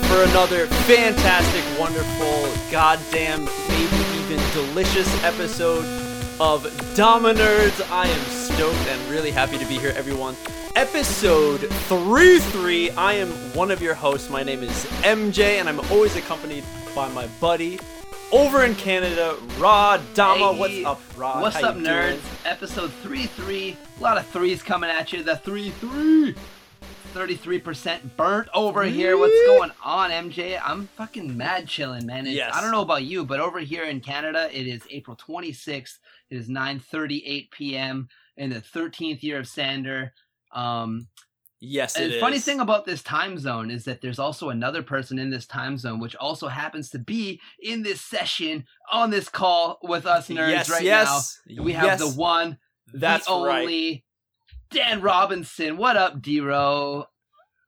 for another fantastic, wonderful, goddamn, maybe even delicious episode of Dama Nerds. I am stoked and really happy to be here, everyone. Episode 3 3. I am one of your hosts. My name is MJ, and I'm always accompanied by my buddy over in Canada, Rod Dama. Hey, What's up, Rod? What's How up, nerds? doing? Episode 3 3. A lot of threes coming at you. The 3 3. 33% burnt over here. What's going on, MJ? I'm fucking mad chilling, man. It's, Yes. I don't know about you, but over here in Canada, it is April 26th. It is 9:38 p.m. in the 13th year of Sander. Um, Yes, and it the funny is. thing about this time zone is that there's also another person in this time zone, which also happens to be in this session on this call with us nerds yes, right yes, now. We have yes, the one, That's the only right. Dan Robinson. What up, D-Ro?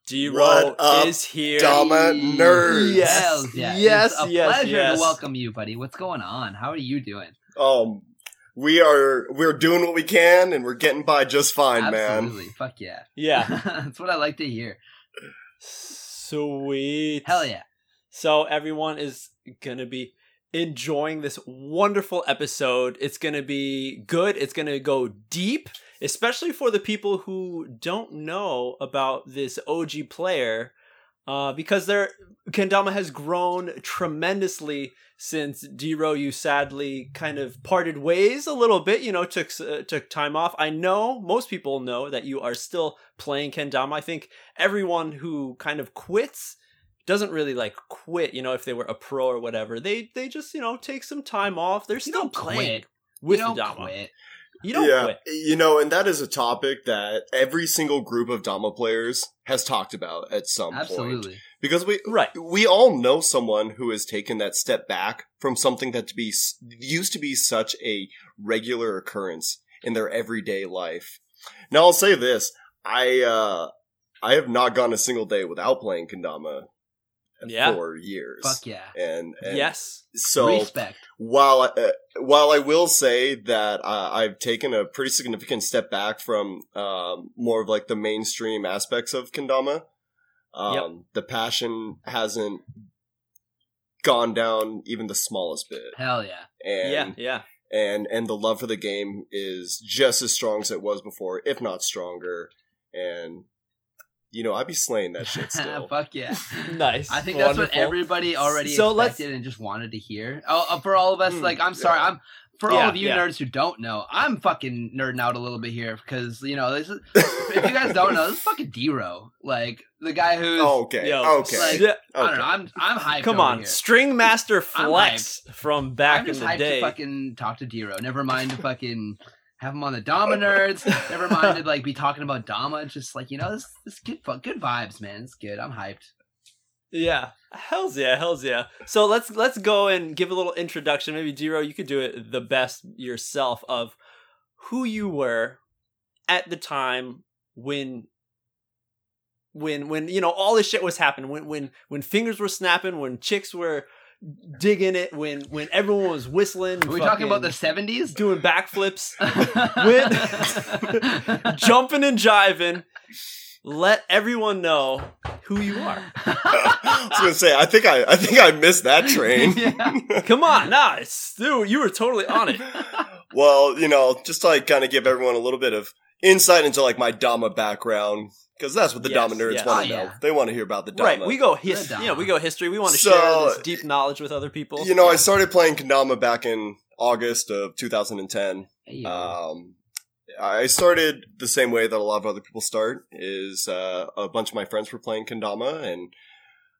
D What up, is here. Dama nerds? Yes. Hells yeah. Yes, It's a yes, pleasure yes. to welcome you, buddy. What's going on? How are you doing? Um, we are we're doing what we can, and we're getting by just fine, man. Absolutely. Fuck yeah. Yeah. That's what I like to hear. Sweet. Hell yeah. So everyone is gonna be enjoying this wonderful episode. It's gonna be good. It's gonna go deep, especially for the people who don't know about this OG player. Uh, because their Kendama has grown tremendously since Dero you sadly kind of parted ways a little bit. You know, took uh, took time off. I know most people know that you are still playing Kendama. I think everyone who kind of quits doesn't really like quit. You know, if they were a pro or whatever, they they just you know take some time off. They're You still playing quit. with you don't the Dama. quit. You don't yeah, quit. you know, and that is a topic that every single group of Dama players has talked about at some point. Absolutely. Because we Right. we all know someone who has taken that step back from something that to be used to be such a regular occurrence in their everyday life. Now I'll say this: I uh, I have not gone a single day without playing Kendama Yeah. for years. Fuck yeah. And, and yes. so Respect. while I, uh, while I will say that uh, I've taken a pretty significant step back from um, more of like the mainstream aspects of kendama, um, the passion hasn't gone down even the smallest bit, Hell yeah. and yeah. Yeah. and and the love for the game is just as strong as it was before, if not stronger. And you know, I'd be slaying that shit still. Fuck yeah. Nice. I think that's what everybody already So let's- expected and just wanted to hear. Oh, uh, for all of us, Mm, like I'm sorry, yeah. I'm for all of you yeah. nerds who don't know, I'm fucking nerding out a little bit here because you know this is, if you guys don't know, this is fucking Dero, like the guy who's okay, Yo, okay, like- Yeah, I don't okay. know, I'm I'm hyped. Come over on, here. String Master Flex from back I'm in the hyped day. to fucking talk to Dero. Never mind to fucking have him on the Dama nerds. Never mind to like be talking about Dama. It's Just like you know, this this good good vibes, man. It's good. I'm hyped. Yeah, hell's yeah, hell's yeah. So let's let's go and give a little introduction. Maybe Dero, you could do it the best yourself of who you were at the time when when when you know all this shit was happening when when when fingers were snapping when chicks were digging it when when everyone was whistling Are we talking about the '70s? doing backflips With- jumping and jiving let everyone know who you are I was gonna say, I think I, I think I missed that train. Yeah. Come on, nah, it's dude, you were totally on it. well, you know, just to like kind of give everyone a little bit of insight into like my Dama background, because that's what the Yes, Dama nerds yes. want Oh, to know. yeah. They want to hear about the Dama. Right, we go his, The you know, we go history. We want to So- share this deep knowledge with other people. You know, I started playing Kendama back in August of 2010. Hey, yo. Um, I started the same way that a lot of other people start. Is uh, a bunch of my friends were playing Kendama, and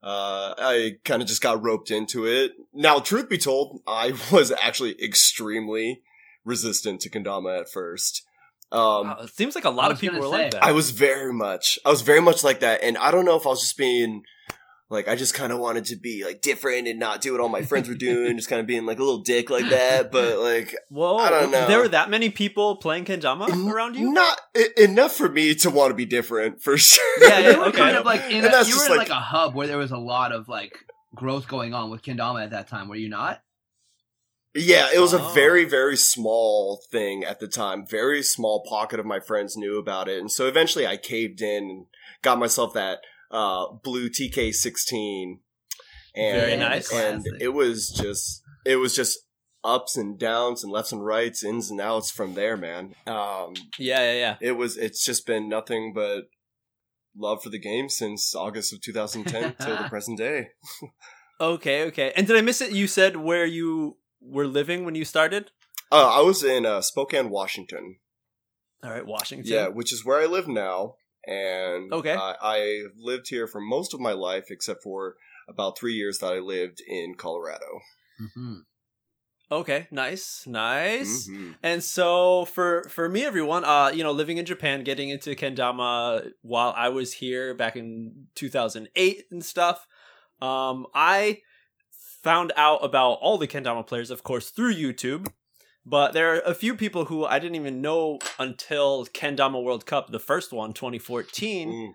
uh, I kind of just got roped into it. Now, truth be told, I was actually extremely resistant to Kendama at first. Um, Wow, it seems like a lot of people gonna were like that. I was very much, I was very much like that, and I don't know if I was just being like, I just kind of wanted to be like different and not do what all my friends were doing, just kind of being like a little dick like that. But like, Whoa, I don't know. there were that many people playing Kendama around you? not e- enough for me to want to be different for sure. Yeah, yeah, you were okay. kind of like in And a, you were in like- like a hub where there was a lot of like growth going on with Kendama at that time. Were you not? Yeah, it was Oh. a very, very small thing at the time. Very small pocket of my friends knew about it. And so eventually I caved in and got myself that uh, blue TK16, and Very nice. and Classic. it was just it was just ups and downs and lefts and rights, ins and outs from there, man. Um, Yeah, yeah, yeah. it was it's just been nothing but love for the game since August of 2010 till the present day. Okay, okay. And did I miss it? You said where you were living when you started? Uh, I was in uh, Spokane, Washington. All right, Washington. Yeah, which is where I live now. And Okay. I, I lived here for most of my life, except for about three years that I lived in Colorado. Mhm. Okay, nice, nice. Mhm. And so for for me, everyone, uh, you know, living in Japan, getting into kendama while I was here back in 2008 and stuff, um, I found out about all the kendama players, of course, through YouTube. But there are a few people who I didn't even know until Kendama World Cup, the first one, 2014 Mm.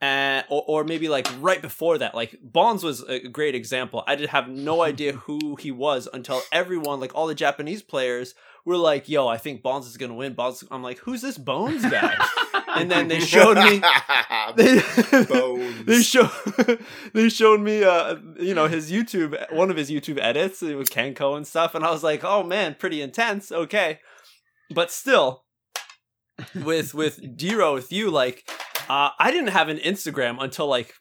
And or, or maybe like right before that like bonds was a great example. I did have no idea who he was until everyone like all the japanese players were like yo i think bonds is gonna win. Bonds i'm like who's this bones guy? And then they showed me they, Bones. they show they showed me uh you know his youtube one of his youtube edits with kenko and stuff and i was like oh man pretty intense okay. But still with with Diro with you like uh I didn't have an Instagram until like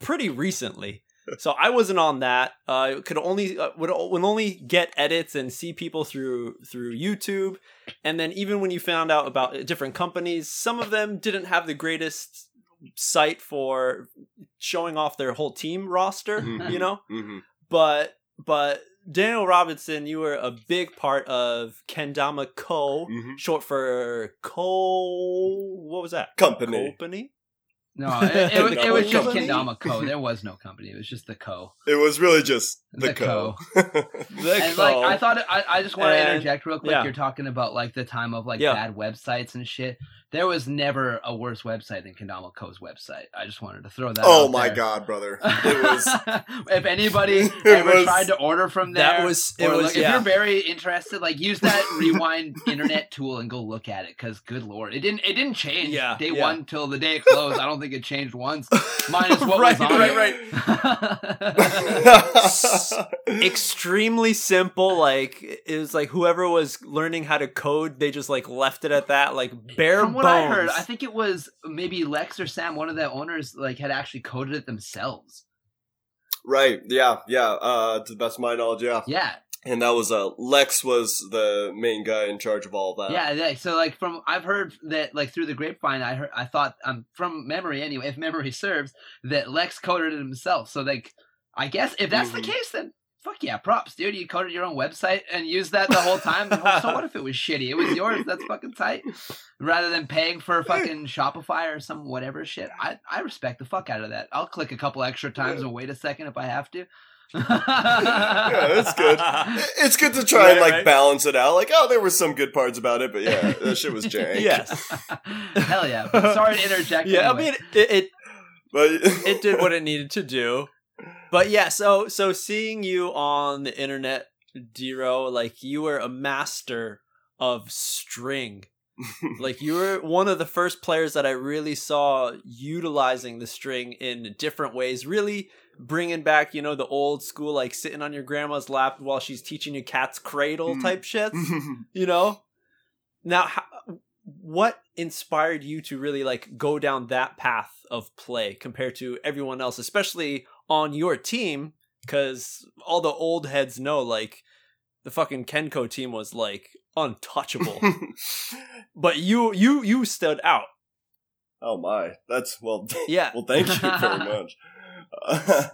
pretty recently. So I wasn't on that. Uh could only uh, would, would only get edits and see people through through YouTube. And then even when you found out about different companies, some of them didn't have the greatest site for showing off their whole team roster, Mhm. you know? Mhm. But but Daniel Robinson, you were a big part of Kendama Co Mhm. short for Co. What was that? Company. Company. No, it, it, was- it was just Company? Kendama Co. There was no company. It was just the Co. It was really just the, The co. The and Co. like I thought, I, I just want to interject real quick. yeah. You're talking about like the time of like Yeah. bad websites and shit. There was never a worse website than Kendama Co.'s website. I just wanted to throw that. oh out my there. god, brother! It was. if anybody It ever was- tried to order from there, that was it was look- yeah. if you're very interested, like use that rewind internet tool and go look at it. Because good lord, it didn't it didn't change Yeah, day yeah. one till the day it closed. I don't think it changed once. Minus what right, was on right, it. right. Extremely simple. Like it was like whoever was learning how to code, they just like left it at that. Like bare From what bones. I heard, I think it was maybe Lex or Sam, one of the owners, like had actually coded it themselves. right? Yeah, yeah. Uh, to the best of my knowledge, yeah. Yeah, And that was uh, Lex was the main guy in charge of all of that. yeah. yeah. So like from I've heard that like through the grapevine, I heard I thought um from memory anyway, if memory serves, that Lex coded it himself. So like I guess if that's Mhm. the case, then fuck yeah, props, dude. You coded your own website and used that the whole time. so what if it was shitty? It was yours. That's fucking tight. Rather than paying for fucking Shopify or some whatever shit, I I respect the fuck out of that. I'll click a couple extra times and wait a second if I have to. Yeah, that's good. It's good to try and like right. balance it out. Like, oh, there were some good parts about it, but yeah, that shit was jank. yes. Hell yeah. But sorry to interject. Yeah, I anyway. mean it, it but it did what it needed to do. But yeah, so so seeing you on the internet, Dero, like you were a master of string. like you were one of the first players that I really saw utilizing the string in different ways, really bringing back, you know, the old school like sitting on your grandma's lap while she's teaching you cat's cradle Mm. type shit, you know? Now how, what inspired you to really like go down that path of play compared to everyone else, especially on your team cuz all the old heads know like the fucking Kenko team was like untouchable. but you you you stood out. oh my, that's well. Yeah. well, thank you very much. Uh,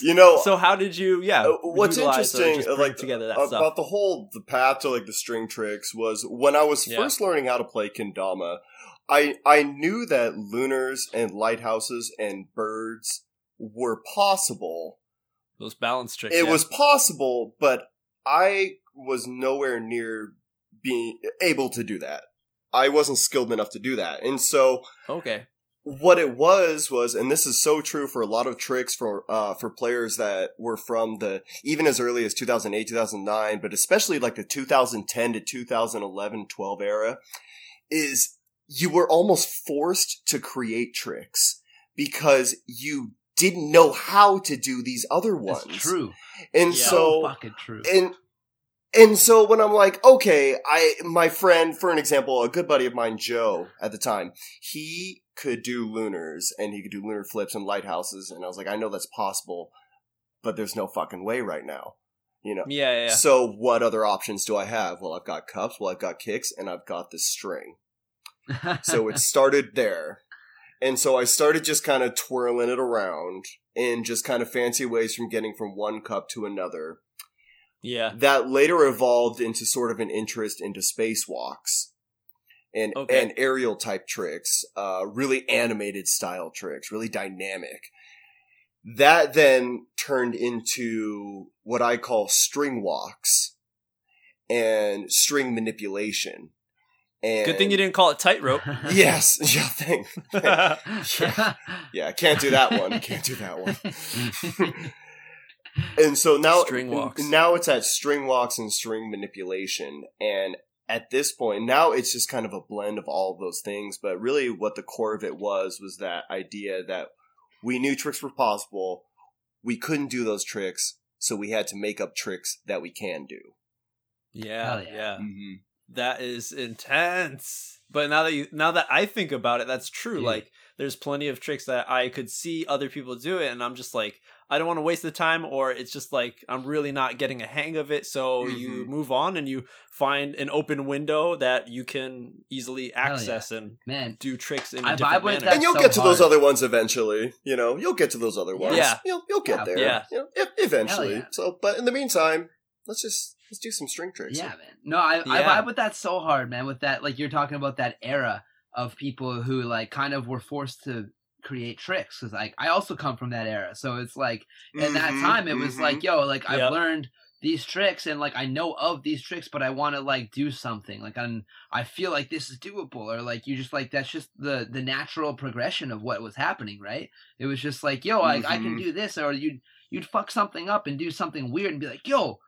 you know, So how did you yeah, Uh, what's interesting, like together that about stuff? the whole the path to like the string tricks was when I was Yeah. first learning how to play kendama. I I knew that lunars and lighthouses and birds were possible. Those balance tricks. It yeah. was possible, but I was nowhere near being able to do that. I wasn't skilled enough to do that, and so Okay. what it was was, and this is so true for a lot of tricks for uh, for players that were from the even as early as 2008, 2009, but especially like the 2010 to 2011, 12 era, is you were almost forced to create tricks because you didn't know how to do these other ones. It's true. And Yeah. so fucking true. and and so when I'm like, okay, I my friend, for an example, a good buddy of mine, Joe, at the time, he could do lunars and he could do lunar flips and lighthouses, and I was like, I know that's possible, but there's no fucking way right now, you know. Yeah, yeah, yeah. So what other options do I have? Well, I've got cups, well, I've got kicks, and I've got this string. So it started there. And so I started just kind of twirling it around in just kind of fancy ways from getting from one cup to another yeah. that later evolved into sort of an interest into spacewalks and Okay. and aerial type tricks, uh, really animated style tricks, really dynamic. That then turned into what I call string walks and string manipulation. And Good thing you didn't call it tightrope. Yes, yeah, thank. Yeah, can't do that one. Can't do that one. and so now String walks. now it's at string walks and string manipulation and at this point now it's just kind of a blend of all of those things but really what the core of it was was that idea that we knew tricks were possible we couldn't do those tricks so we had to make up tricks that we can do yeah, Hell yeah. yeah. mm-hmm. That is intense. But now that you now that I think about it, that's true. Dude. Like there's plenty of tricks that I could see other people do it and I'm just like I don't want to waste the time or it's just like I'm really not getting a hang of it. So you Mhm. move on and you find an open window that you can easily Hell yeah. access and Man, do tricks in I a different vibe manner. that and you'll so get to those other ones eventually you know you'll get to those other ones Yeah. you'll, you'll get Yeah. there Yeah. you know, eventually yeah. so but in the meantime let's just let's do some string tricks yeah, man. No, I, I Yeah. vibe with that so hard, man. With that, like you're talking about that era of people who like kind of were forced to create tricks. Because like I also come from that era, so it's like in that time it was mhm. like, yo, like I've Yep. learned these tricks and like I know of these tricks, but I want to like do something. Like I'm, I feel like this is doable, or like you just like that's just the the natural progression of what was happening, right? It was just like, yo, I, I can Mhm. do this, or you'd you'd fuck something up and do something weird and be like, yo.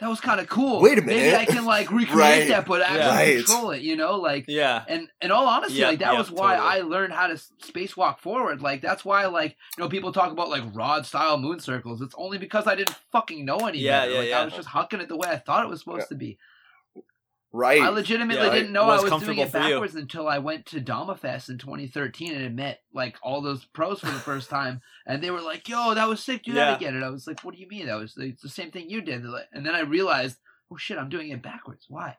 That was kind of cool. Wait a minute, Maybe minute. I can like recreate Right. that, but actually Right. control it. You know, like Yeah. and in all honesty, Yeah, like that yeah, was why totally. I learned how to s- spacewalk forward. Like that's why, like you know, people talk about like rod style moon circles. It's only because I didn't fucking know any Yeah, better. yeah, like yeah. I was just hucking it the way I thought it was supposed Yeah. to be. Right I legitimately Yeah, didn't know was I was doing it you. backwards until I went to Damafest in 2013 and had met like all those pros for the first time, and they were like, "Yo, that was sick. Do Yeah. that again." And I was like, "What do you mean? That was it's the same thing you did." And then I realized, "Oh shit, I'm doing it backwards. Why?"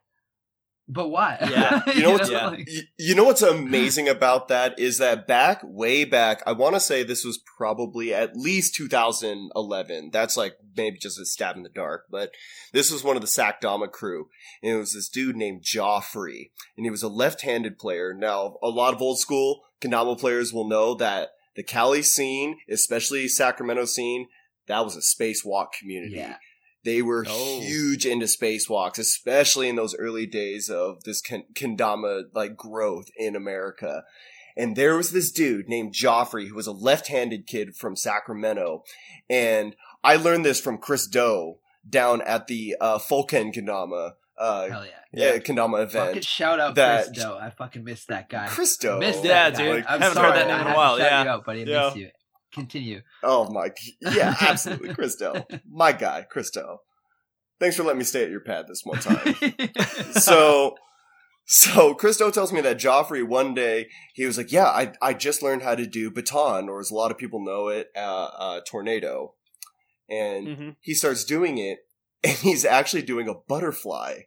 But why? Yeah. You know what's- Yeah. like- You know what's amazing about that is that back, way back, I want to say this was probably at least 2011. That's like maybe just a stab in the dark, but this was one of the Sac Dama crew. And it was this dude named Joffrey, and he was a left-handed player. Now, a lot of old school Kendama players will know that the Cali scene, especially Sacramento scene, that was a spacewalk community. Yeah. They were Oh. huge into spacewalks, especially in those early days of this kendama like growth in America. And there was this dude named Joffrey who was a left-handed kid from Sacramento, and I learned this from Chris Doe down at the uh, Folken Kendama uh, Hell yeah. yeah. kendama event. Fucking event. shout out that- Chris Doe. I fucking missed that guy. Chris Doe, Missed Yeah, that dude. guy. I'm Haven't heard that name in a while, yeah. you out, buddy. I Yeah. missed you. Continue. Oh my, yeah, absolutely, Chris Doe, my guy, Chris Doe. Thanks for letting me stay at your pad this one time. so so Chris Doe tells me that Joffrey one day he was like, "Yeah, I I just learned how to do baton, or as a lot of people know it, uh, uh, tornado," and hmm he starts doing it, and he's actually doing a butterfly.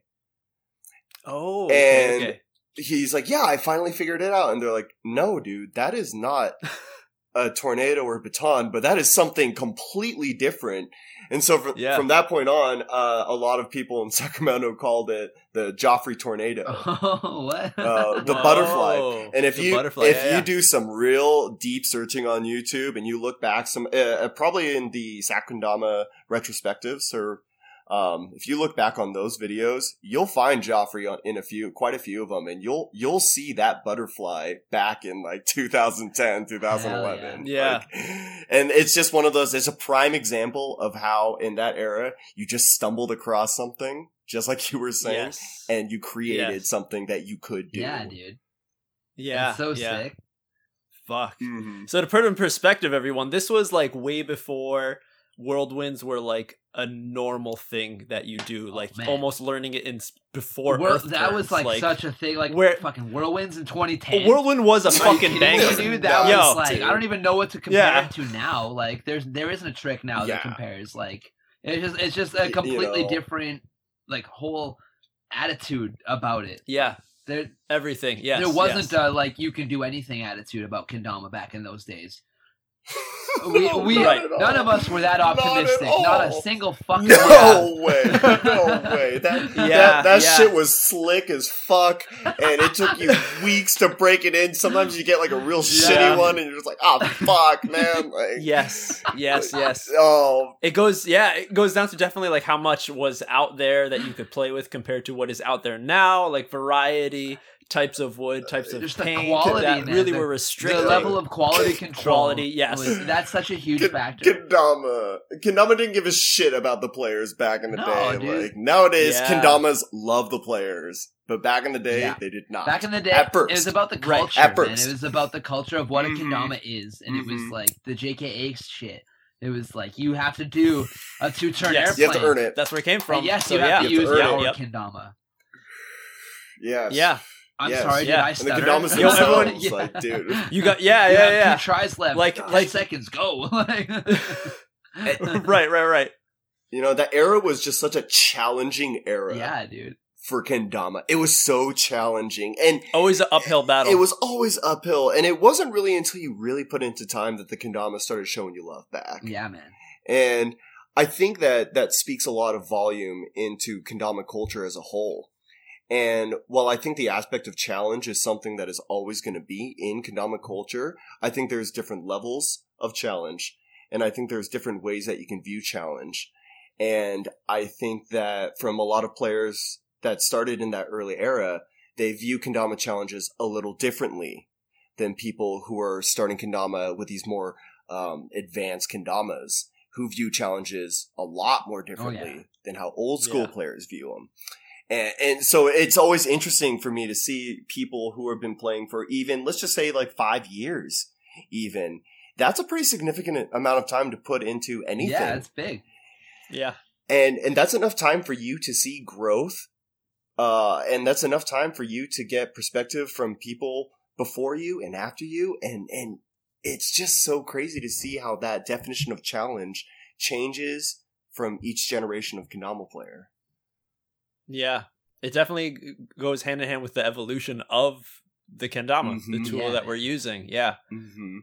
Oh, And- okay. He's like, "Yeah, I finally figured it out," and they're like, "No, dude, that is not." A tornado or baton, but that is something completely different. And so from, Yeah. from that point on, uh, a lot of people in Sacramento called it the Joffrey tornado. Oh, what? Uh, the Whoa. butterfly. And if The you butterfly, if yeah, you yeah. do some real deep searching on YouTube and you look back some uh, uh, probably in the Sakundama retrospectives or um, if you look back on those videos, you'll find Joffrey on, in a few, quite a few of them, and you'll you'll see that butterfly back in like 2010, 2011. yeah. Like, and it's just one of those. It's a prime example of how in that era you just stumbled across something, just like you were saying, yes, and you created Yes. something that you could do. yeah, dude. yeah, That's so yeah. sick. fuck. Mhm. So to put it in perspective, everyone, this was like way before whirlwinds were like a normal thing that you do, oh, like man. almost learning it in before Whirl- Earth that was turns, like, such a thing. Like where- fucking whirlwinds in 2010. whirlwind was a fucking kidding banger, dude, that Yo. was like I don't even know what to compare Yeah. it to now. Like there's there isn't a trick now Yeah. that compares. Like it's just it's just a you completely know. different like whole attitude about it. Yeah, There everything. Yeah, there wasn't yes. a like you can do anything attitude about Kendama back in those days. We, No, we not at none of us were that optimistic. Not, a single fucking No way. No way. That Yeah, that, that yeah. shit was slick as fuck, and it took you weeks to break it in. Sometimes you get like a real Yeah. shitty one, and you're just like, oh fuck, man. Like, Yes, yes, yes. Oh, It goes, yeah, it goes down to definitely like how much was out there that you could play with compared to what is out there now, like variety, types of wood, types of Just the paint quality, that man, really the- were restricted. The level of quality control, Quality, yes. was- that's such a huge K- factor. Kendama. Kendama didn't give a shit about the players back in the No, day. dude. Like nowadays, Yeah. Kendamas love the players, but back in the day, Yeah. they did not. Back in the day, At first. it was about the Right, culture, at man. first. It was about the culture of what a Mhm. kendama is, and it was Mhm. like the JKA shit. It was like you have to do a two-turn Yes. you airplane. have to earn it. That's where it came And from. yes, so you have yeah, to You have use to earn our it. Yep. kendama. Yes. yeah. I'm Yes. sorry, did Yeah. I And the stutter? Kendamas Yo, themselves, everyone- Yeah. like, dude. You got yeah, You yeah, yeah. Two tries left. Like- Ten like- seconds. Go. Like- right, right, right. You know, that era was just such a challenging era yeah, dude. for Kendama. It was so challenging. And Always an uphill battle. it was always uphill. And it wasn't really until you really put into time that the Kendama started showing you love back. Yeah, man. And I think that that speaks a lot of volume into Kendama culture as a whole. And while I think the aspect of challenge is something that is always going to be in Kendama culture, I think there's different levels of challenge. And I think there's different ways that you can view challenge. And I think that from a lot of players that started in that early era, they view Kendama challenges a little differently than people who are starting Kendama with these more um, advanced Kendamas who view challenges a lot more differently than how old school Yeah. players view them. And, and so it's always interesting for me to see people who have been playing for even, let's just say like five years, even. That's a pretty significant amount of time to put into anything Yeah, it's big. yeah. and and that's enough time for you to see growth uh and that's enough time for you to get perspective from people before you and after you and and it's just so crazy to see how that definition of challenge changes from each generation of Kendama player. Yeah, it definitely goes hand in hand with the evolution of the kendama, the Mhm. tool Yeah, that we're using. Yeah, Mm-hmm.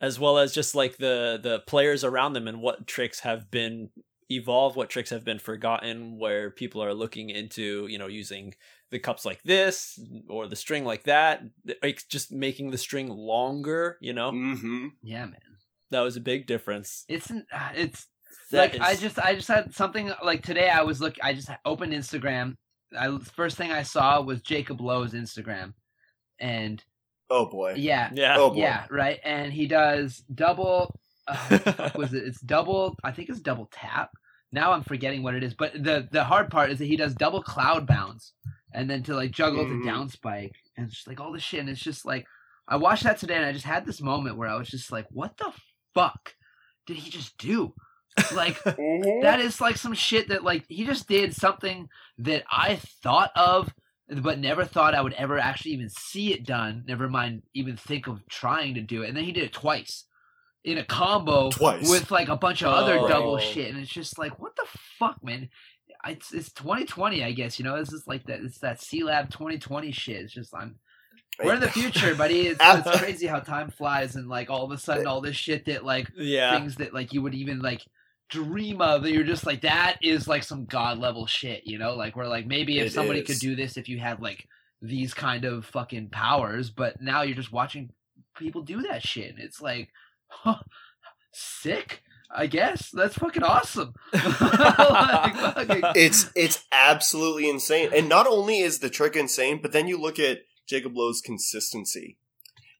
as well as just like the the players around them and what tricks have been evolved, what tricks have been forgotten, where people are looking into you know using the cups like this or the string like that, like just making the string longer. You know, Mm-hmm. Yeah, man. that was a big difference. It's n- uh, it's That like I just I just had something like today. I was look. I just opened Instagram. I first thing I saw was Jacob Lowe's Instagram, and Oh boy. yeah, yeah. Oh boy. yeah, right. And he does double. Uh, what the fuck was it? It's double. I think it's double tap. Now I'm forgetting what it is. But the the hard part is that he does double cloud bounce, and then to like juggle the down spike, and it's just like all this shit. And it's just like I watched that today, and I just had this moment where I was just like, "What the fuck did he just do?" Like Mhm. that is like some shit that like he just did something that I thought of but never thought I would ever actually even see it done. Never mind even think of trying to do it. And then he did it twice in a combo Twice. with like a bunch of other Oh. double shit. And it's just like, what the fuck, man? It's it's 2020, I guess. You know, this is like that. It's that C Lab 2020 shit. It's just I'm. We're in the future, buddy. It's, it's crazy how time flies, and like all of a sudden, all this shit that like yeah. things that like you would even like dream of that you're just like that is like some god level shit you know like we're like maybe if It somebody is. could do this if you had like these kind of fucking powers but now you're just watching people do that shit and it's like huh, sick i guess that's fucking awesome Like, fucking- it's it's absolutely insane. And not only is the trick insane, but then you look at Jacob Lowe's consistency.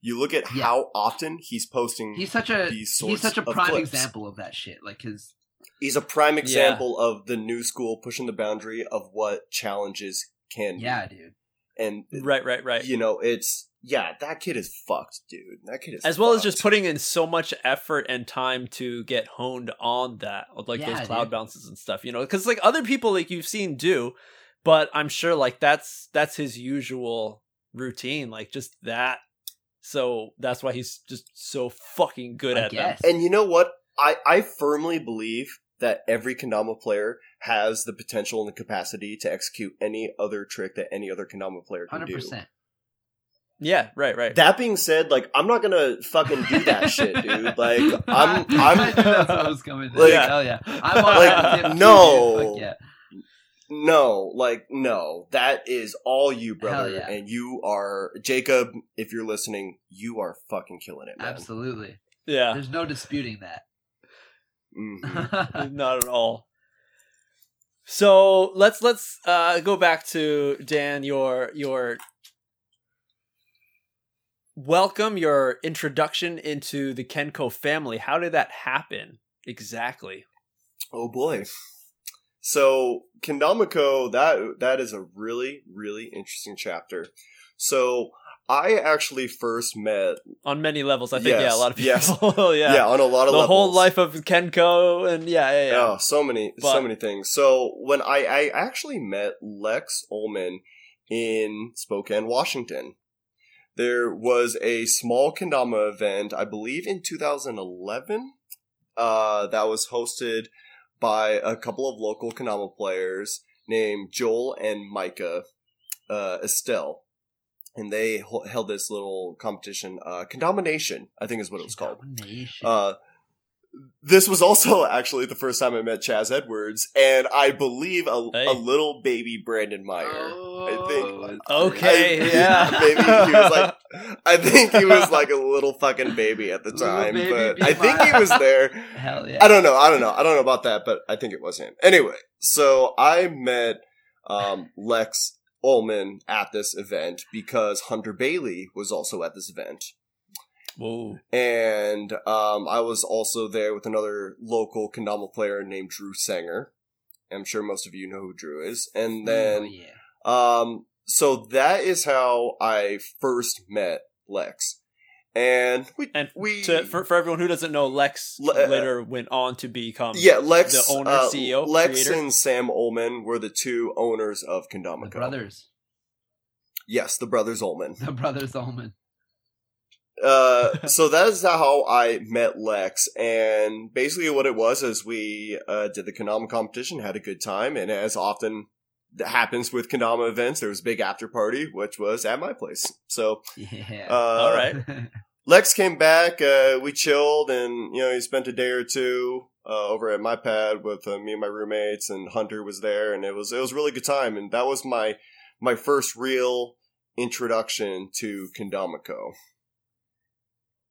You look at Yeah. how often he's posting. he's such a he's such a prime clips. example of that shit like his He's a prime example of the new school pushing the boundary of what challenges can be. yeah dude And Right, right, right. you know, it's yeah, that kid is fucked, dude. That kid is as well as just putting in so much effort and time to get honed on that like Yeah, those cloud dude. bounces and stuff you know because like other people like you've seen do but i'm sure like that's that's his usual routine like just that so that's why he's just so fucking good I at guess. them And you know what? I, I firmly believe that every Kendama player has the potential and the capacity to execute any other trick that any other Kendama player can Hundred do. percent. yeah right right That being said, like I'm not gonna fucking do that shit, dude. Like I'm I knew I'm that's what I was coming. Like- Like, Hell yeah! I'm on Like, that too, no. yeah. no, like no. That is all you, brother. yeah. And you are Jacob, if you're listening, you are fucking killing it, man. Absolutely. yeah There's no disputing that. Mhm. not at all so let's let's uh go back to dan your your welcome your introduction into the kenko family how did that happen exactly Oh boy. So Kendamiko, that that is a really, really interesting chapter. So I actually first met on many levels i think yeah a lot of people yes. yeah, yeah. on a lot of the levels. whole life of kenko and yeah yeah yeah Oh, so many, so many things. So when I, I actually met Lex Ullman in Spokane, Washington, there was a small kendama event, I believe in 2011, uh, that was hosted by a couple of local kendama players named Joel and Micah uh, Estelle. And they held this little competition, uh, Kendama Nation, I think is what it was called. Uh, this was also actually the first time I met Chaz Edwards, and I believe a, Hey. a little baby Brandon Meyer. Oh, think- Okay, I- yeah. maybe he was like, I think he was like a little fucking baby at the time, but. I think he was there. Hell yeah. I don't know. I don't know. I don't know about that, but I think it was him. Anyway, so I met um, Lex Ullman at this event because Hunter Bailey was also at this event whoa and um, I was also there with another local kendama player named Drew Sanger. I'm sure most of you know who Drew is. And Oh, then, yeah. um, so that is how I first met Lex. And we, and we, to, for, for everyone who doesn't know lex Le- uh, later went on to become yeah, Lex, the owner, uh, CEO, Lex creator? and Sam Ullman were the two owners of The brothers. Yes, the brothers Ullman. The brothers Ullman. uh, so that is how I met Lex, and basically what it was is we uh, did the Kendama competition, had a good time, and as often happens with Kendama events, there was a big after party, which was at my place. So Yeah. uh, all right Lex came back, uh, we chilled, and you know he spent a day or two uh, over at my pad with uh, me and my roommates, and Hunter was there, and it was it was a really good time, and that was my my first real introduction to Kendamico.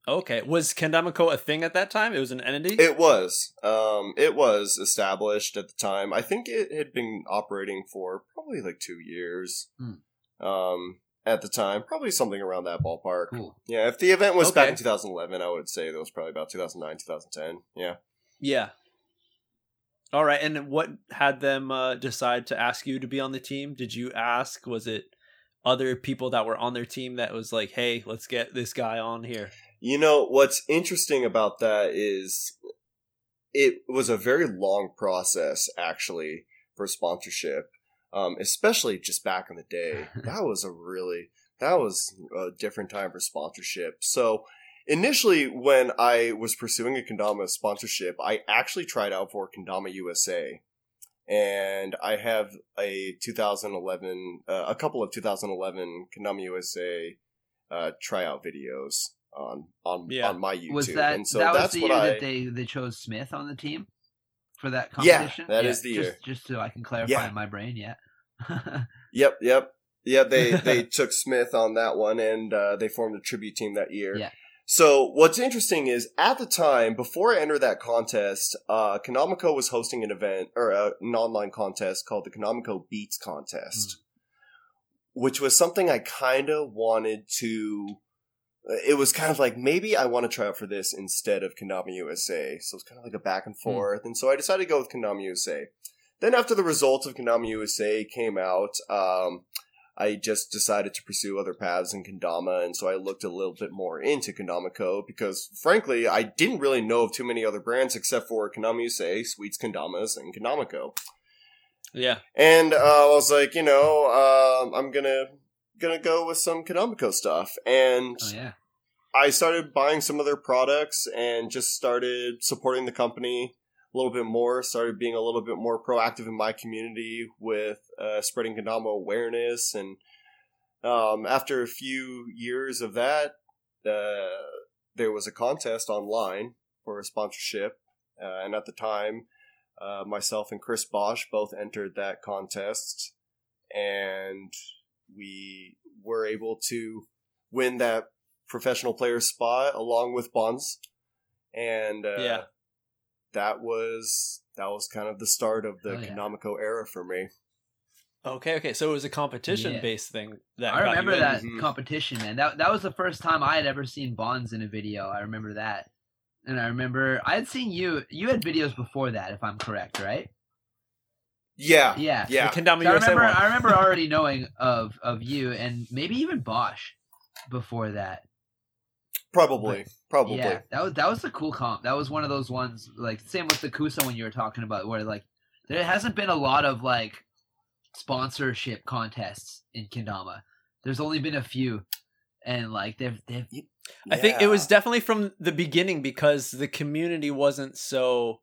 okay was kendamiko a thing at that time it was an entity It was. Um, it was established at the time. I think it had been operating for probably like two years. Hmm. Um, at the time, probably something around that ballpark. cool. Yeah, if the event was back in 2011, I would say that was probably about 2009, 2010. Yeah. Yeah. All right, and what had them uh, decide to ask you to be on the team? Did you ask? Was it other people that were on their team that was like, "Hey, let's get this guy on here"? You know what's interesting about that is it was a very long process actually for sponsorship, um, especially just back in the day. that was a really that was a different time for sponsorship. So initially, when I was pursuing a Kendama sponsorship, I actually tried out for Kendama USA. And I have a 2011, uh, a couple of 2011 Kendama USA uh, tryout videos on on Yeah. on my YouTube. Was that and so that was that's the what year I that they they chose Smith on the team for that competition? Yeah, that is the just, year. Just so I can clarify Yeah. in my brain. Yeah. Yep, yep, yeah. They they took Smith on that one, and uh, they formed a tribute team that year. Yeah. So what's interesting is at the time, before I entered that contest, uh, Kendamico was hosting an event or uh, an online contest called the Kendamico Beats Contest, which was something I kind of wanted to. It was kind of like maybe I want to try out for this instead of Kendama USA. So it's kind of like a back and forth, and so I decided to go with Kendama USA. Then after the results of Kendama USA came out, um, I just decided to pursue other paths in Kendama, and so I looked a little bit more into Kendama Co. because, frankly, I didn't really know of too many other brands except for Kendama USA, Sweets Kendamas, and Kendama Co. Yeah. And uh, I was like, you know, uh, I'm gonna gonna go with some Kendama stuff, and Oh yeah. I started buying some of their products and just started supporting the company a little bit more. Started being a little bit more proactive in my community with uh, spreading Kendama awareness. And um, after a few years of that, uh, there was a contest online for a sponsorship. Uh, and at the time, uh, myself and Chris Bosch both entered that contest. And we were able to win that professional player spot along with Bonds, and uh, Yeah. that was that was kind of the start of the Oh, yeah. Kendamiko era for me. Okay, okay. So it was a competition Yeah. based thing that I got you remember in. that Mhm. competition, man. That that was the first time I had ever seen Bonds in a video. I remember that, and I remember I had seen you. You had videos before that, if I'm correct, right? Yeah, Yeah. yeah. The Kendama So I remember. one. I remember already knowing of of you, and maybe even Bosch before that. probably, probably. Yeah, that was that was a cool comp. That was one of those ones like same with the Kusa one you were talking about, where like there hasn't been a lot of like sponsorship contests in Kendama. There's only been a few, and like they've they've I think it was definitely from the beginning because the community wasn't so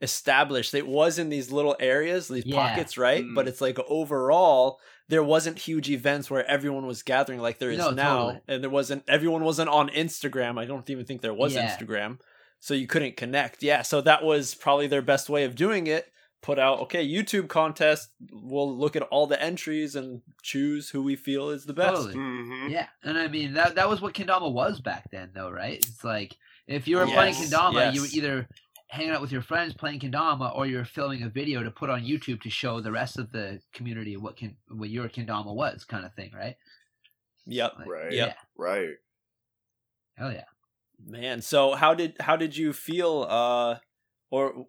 established. It was in these little areas, these Yeah. pockets, right? Mm. But it's like overall, there wasn't huge events where everyone was gathering like there is No, now, totally. and there wasn't. Everyone wasn't on Instagram. I don't even think there was Yeah. Instagram, so you couldn't connect. Yeah, so that was probably their best way of doing it. Put out okay YouTube contest. We'll look at all the entries and choose who we feel is the best. Totally. Mhm. Yeah, and I mean that that was what kendama was back then, though, right? It's like if you were playing Yes, kendama, you were either hanging out with your friends playing kendama, or you're filming a video to put on YouTube to show the rest of the community what can what your kendama was, kind of thing, right? Yep. Like, Right. Yeah. Right. Hell yeah. Man, so how did how did you feel uh or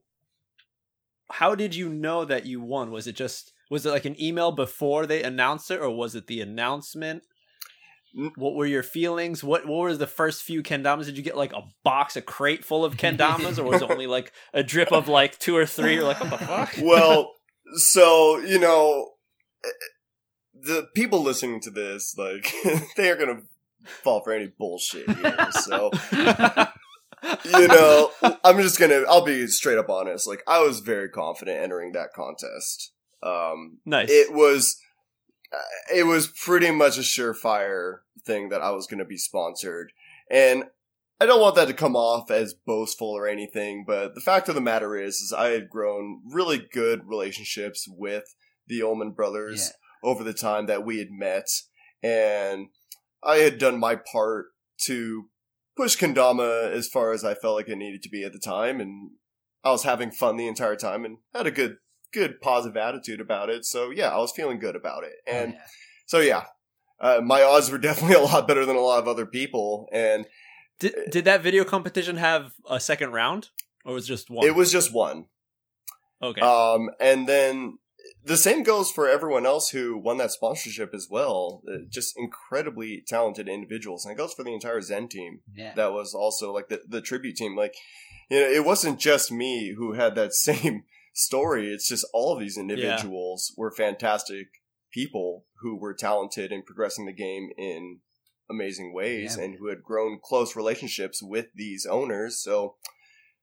how did you know that you won? Was it just was it like an email before they announced it or was it the announcement? What were your feelings? What what were the first few kendamas? Did you get like a box, a crate full of kendamas, or was it only like a drip of like two or three? You're like, what the fuck? Well, so you know, the people listening to this, like, they are gonna fall for any bullshit here. So you know, I'm just gonna. I'll be straight up honest. Like, I was very confident entering that contest. Um, nice. it was, it was pretty much a surefire thing that I was gonna be sponsored, and I don't want that to come off as boastful or anything. But the fact of the matter is, is I had grown really good relationships with the Ullman brothers Yeah. over the time that we had met, and I had done my part to push Kendama as far as I felt like it needed to be at the time, and I was having fun the entire time and had a good, good positive attitude about it. So yeah, I was feeling good about it, Oh, and yeah. so yeah, uh, my odds were definitely a lot better than a lot of other people, and did did that video competition have a second round or was it just one? it was just one. okay. Um, and then the same goes for everyone else who won that sponsorship as well. Uh, just incredibly talented individuals, and it goes for the entire Zen team. yeah. That was also like the the tribute team. Like, you know, it wasn't just me who had that same story. It's just all of these individuals were fantastic people who were talented in progressing the game in amazing ways Yeah. and who had grown close relationships with these owners. So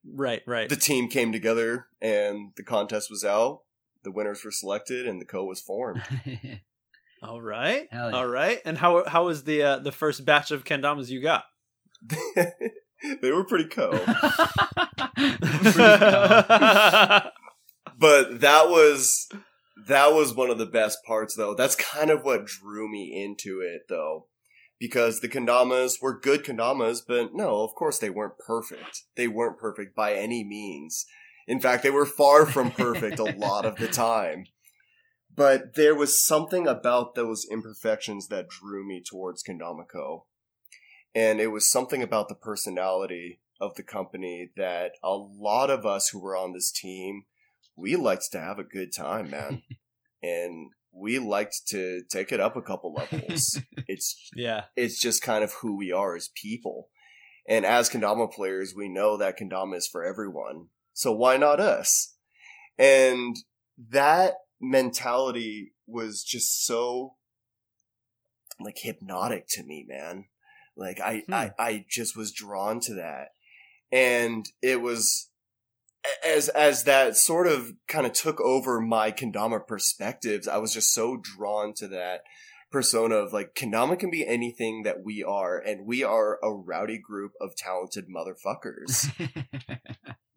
right, right. the team came together and the contest was out. The winners were selected and the co was formed. All right. Yeah. All right. And how how was the uh, the first batch of kendamas you got? they were pretty co. but that was that was one of the best parts though. That's kind of what drew me into it though because the kendamas were good kendamas but no of course they weren't perfect. They weren't perfect by any means. In fact they were far from perfect a lot of the time. But there was something about those imperfections that drew me towards kendamako and it was something about the personality of the company that a lot of us who were on this team we liked to have a good time, man. and we liked to take it up a couple levels. it's Yeah. it's just kind of who we are as people. And as Kendama players, we know that Kendama is for everyone. So why not us? And that mentality was just so like hypnotic to me, man. Like I, Hmm. I, I just was drawn to that. And it was as as that sort of kind of took over my kendama perspectives, I was just so drawn to that persona of like kendama can be anything that we are, and we are a rowdy group of talented motherfuckers.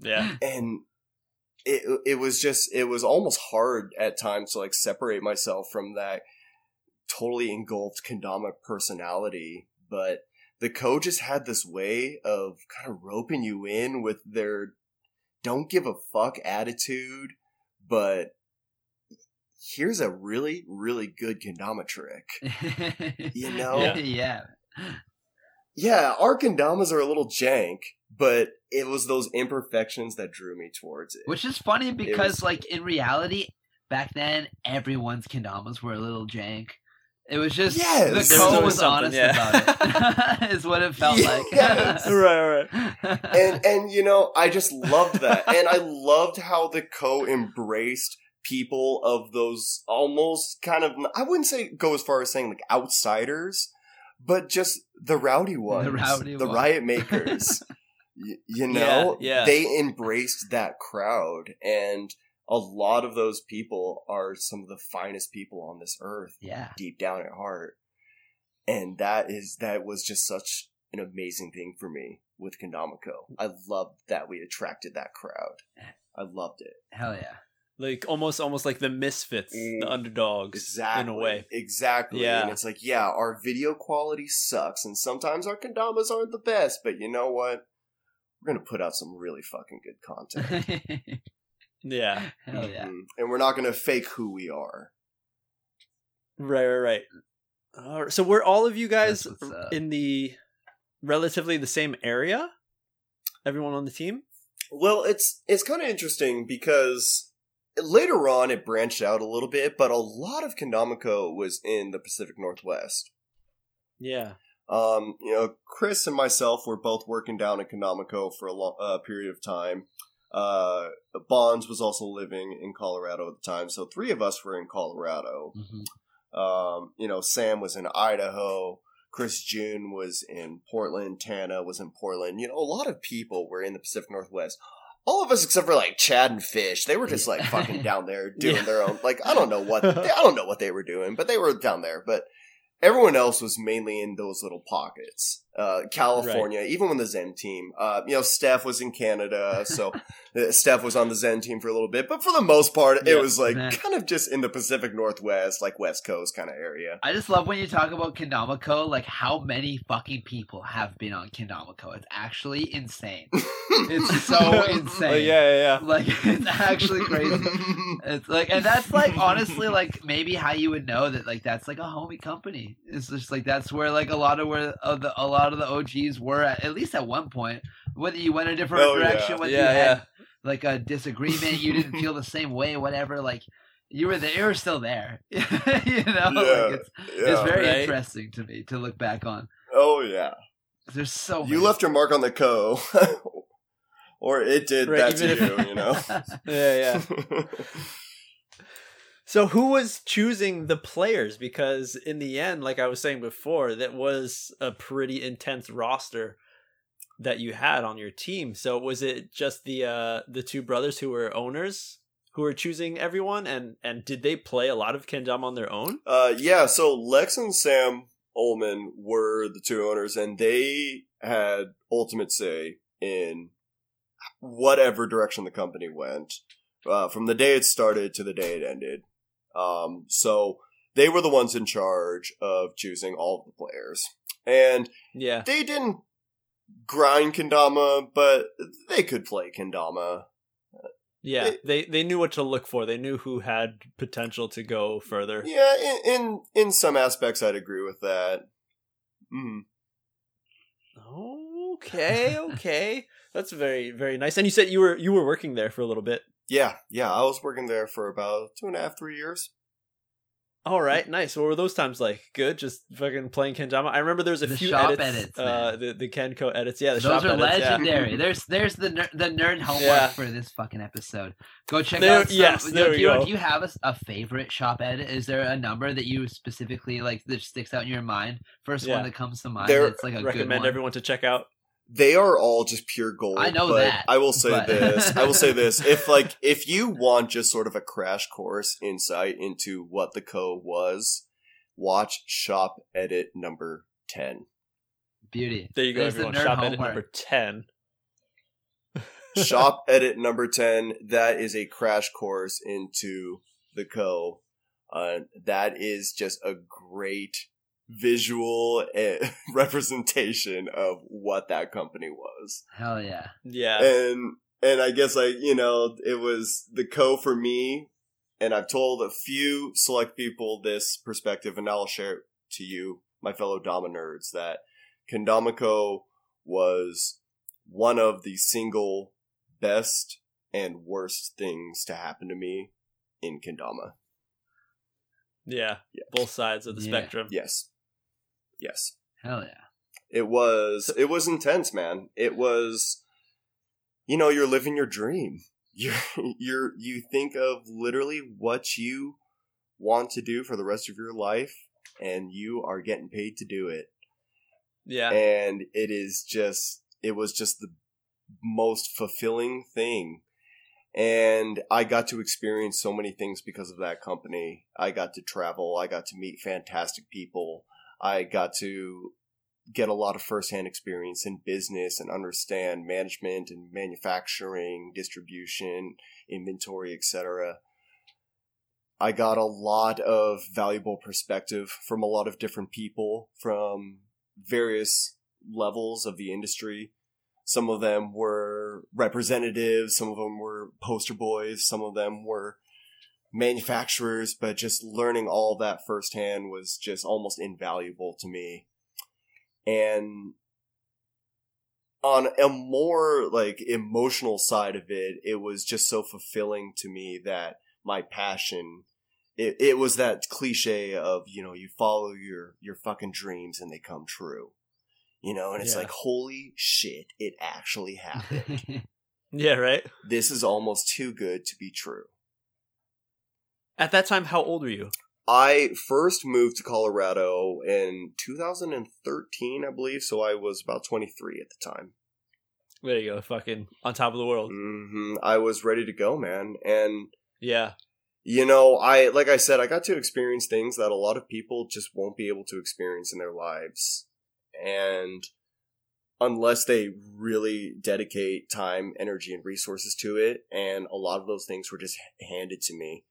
Yeah. and it it was just it was almost hard at times to like separate myself from that totally engulfed kendama personality, but the coach just had this way of kind of roping you in with their don't give a fuck attitude, but here's a really, really good kendama trick. You know? Yeah. yeah. Yeah, our kendamas are a little jank, but it was those imperfections that drew me towards it. Which is funny because, was- like, in reality, back then, everyone's kendamas were a little jank. It was just Yes. the There was co was honest yeah. about it. is what it felt Yes. like. right, right. and and you know, I just loved that. and I loved how the co embraced people of those almost kind of I wouldn't say go as far as saying like outsiders, but just the rowdy ones, The rowdy the ones. riot makers. Y- you know, Yeah, yeah. they embraced that crowd and a lot of those people are some of the finest people on this earth yeah. deep down at heart. And that is that was just such an amazing thing for me with Kendamiko. I loved that we attracted that crowd. I loved it. Hell yeah. Like almost, almost like the misfits, Mm. the underdogs, Exactly. in a way. Exactly. Yeah. And it's like, yeah, our video quality sucks and sometimes our Kendamas aren't the best, but you know what? We're gonna put out some really fucking good content. Yeah. Hell yeah. Mhm. And we're not gonna fake who we are. Right, right, right. All right. So were all of you guys That's what's up. in the relatively the same area? Everyone on the team? Well, it's it's kind of interesting because later on it branched out a little bit, but a lot of Kendamiko was in the Pacific Northwest. Yeah. Um, you know, Chris and myself were both working down in Kendamiko for a long uh, period of time. Uh, Bonds was also living in Colorado at the time, so three of us were in Colorado. Mhm. Um, you know, Sam was in Idaho. Chris June was in Portland. Tana was in Portland. You know, a lot of people were in the Pacific Northwest. All of us except for like Chad and Fish, they were just like fucking down there doing Yeah. their own. Like I don't know what I don't know what they were doing, but they were down there. But everyone else was mainly in those little pockets. Uh, California, even when the Zen team, uh, you know, Steph was in Canada, so uh, Steph was on the Zen team for a little bit. But for the most part, it was like Yeah. kind of just in the Pacific Northwest, like West Coast kind of area. I just love when you talk about Kendamiko, like how many fucking people have been on Kendamiko. It's actually insane. It's so insane. Yeah, yeah, yeah. Like it's actually crazy. It's like, and that's like honestly, like maybe how you would know that like that's like a homie company. It's just like that's where like a lot of where uh, the a lot of the OGs were at, at least at one point. Whether you went a different Oh, yeah. direction, whether you Yeah, had yeah. like a disagreement, you didn't feel the same way, whatever. Like you were there, you were still there. you know, Yeah, like it's it's very Right. interesting to me to look back on. Oh yeah, There's so you many. left your mark on the co, or it did Right, that to if- you. You know. Yeah, yeah. So who was choosing the players? Because in the end, like I was saying before, that was a pretty intense roster that you had on your team. So was it just the uh the two brothers who were owners who were choosing everyone and and did they play a lot of Kendama on their own? Uh, yeah, so Lex and Sam Ullman were the two owners, and they had ultimate say in whatever direction the company went, uh, from the day it started to the day it ended. Um, so they were the ones in charge of choosing all of the players. And Yeah. they didn't grind Kendama, but they could play Kendama. Yeah. It- They they knew what to look for. They knew who had potential to go further. Yeah, in in, in some aspects, I'd agree with that. Mhm. Okay, okay. That's very, very nice. And you said you were you were working there for a little bit. Yeah, yeah. I was working there for about two and a half, three years. All right, nice. What were those times like? Good, just fucking playing Kendama. I remember there was a The few shop edits, edits, uh, the the Kenko edits. Yeah, the Those shop are edits. yeah. legendary. There's there's the ner- the nerd homework Yeah. for this fucking episode. Go check There- out. Some, yes, do, there we do, you, go. do you have a favorite shop edit? Is there a number that you specifically like that sticks out in your mind? First Yeah. one that comes to mind. There- It's like a good Recommend one. everyone to check out. They are all just pure gold. I know but that, I will say but- this. I will say this. If like if you want just sort of a crash course insight into what the co was, watch Shop Edit number ten. Beauty. There you go, There's everyone. nerd Shop edit number ten. Shop Edit number ten. That is a crash course into the co. Uh, that is just a great visual eh, representation of what that company was. Hell yeah. Yeah, and and I guess like you know it was the co for me, and I've told a few select people this perspective, and I'll share it to you, my fellow Dama nerds, that Kendamico was one of the single best and worst things to happen to me in Kendama. yeah, Yeah. both sides of the Yeah. spectrum. Yes, yes. Hell yeah. It was it was intense, man. It was you know, you're living your dream. You're you're you think of literally what you want to do for the rest of your life and you are getting paid to do it. Yeah, And it is just it was just the most fulfilling thing. And I got to experience so many things because of that company. I got to travel, I got to meet fantastic people. I got to get a lot of firsthand experience in business and understand management and manufacturing, distribution, inventory, etc. I got a lot of valuable perspective from a lot of different people from various levels of the industry. Some of them were representatives, some of them were poster boys, some of them were manufacturers, but just learning all that firsthand was just almost invaluable to me. And on a more like emotional side of it, it was just so fulfilling to me that my passion it, it was that cliche of, you know, you follow your your fucking dreams and they come true. You know, and it's Yeah. like, holy shit, it actually happened. yeah, right. this is almost too good to be true. At that time, how old were you? I first moved to Colorado in 2013, I believe, so I was about 23 at the time. There you go, fucking on top of the world. hmm I was ready to go, man. And, Yeah, you know, I, like I said, I got to experience things that a lot of people just won't be able to experience in their lives. And unless they really dedicate time, energy, and resources to it, and a lot of those things were just handed to me.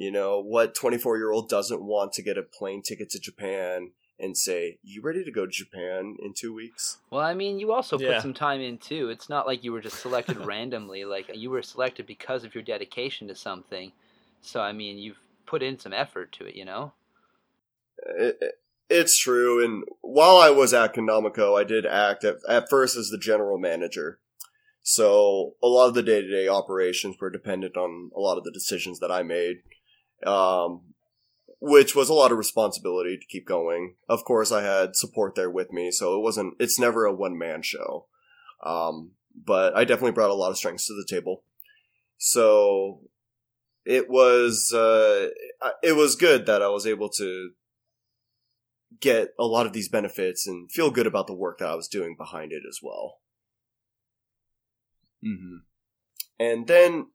You know, what 24 year old doesn't want to get a plane ticket to Japan and say, You ready to go to Japan in two weeks? Well, I mean, you also Yeah. put some time in too. It's not like you were just selected randomly. Like you were selected because of your dedication to something. So I mean, you've put in some effort to it. You know. It, it- it's true. And while I was at Kendamico, I did act at, at first as the general manager. So a lot of the day to day operations were dependent on a lot of the decisions that I made, um, which was a lot of responsibility to keep going. Of course, I had support there with me, so it wasn't. It's never a one man show, um, but I definitely brought a lot of strengths to the table. So it was uh, it was good that I was able to get a lot of these benefits and feel good about the work that I was doing behind it as well. Mm-hmm. And then,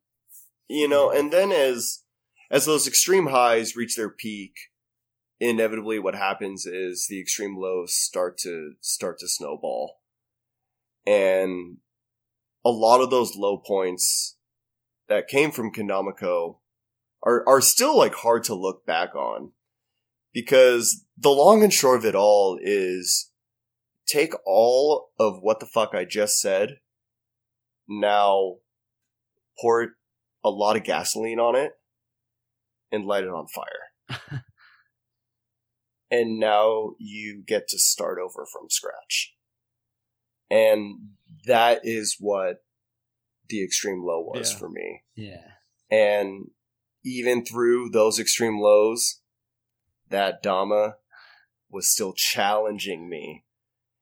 you know, and then as as those extreme highs reach their peak, inevitably what happens is the extreme lows start to start to snowball. And a lot of those low points that came from Kendamico are are still like hard to look back on because the long and short of it all is take all of what the fuck I just said, now pour a lot of gasoline on it and light it on fire. and now you get to start over from scratch. And that is what the extreme low was Yeah. for me. yeah. And even through those extreme lows, that Dama was still challenging me.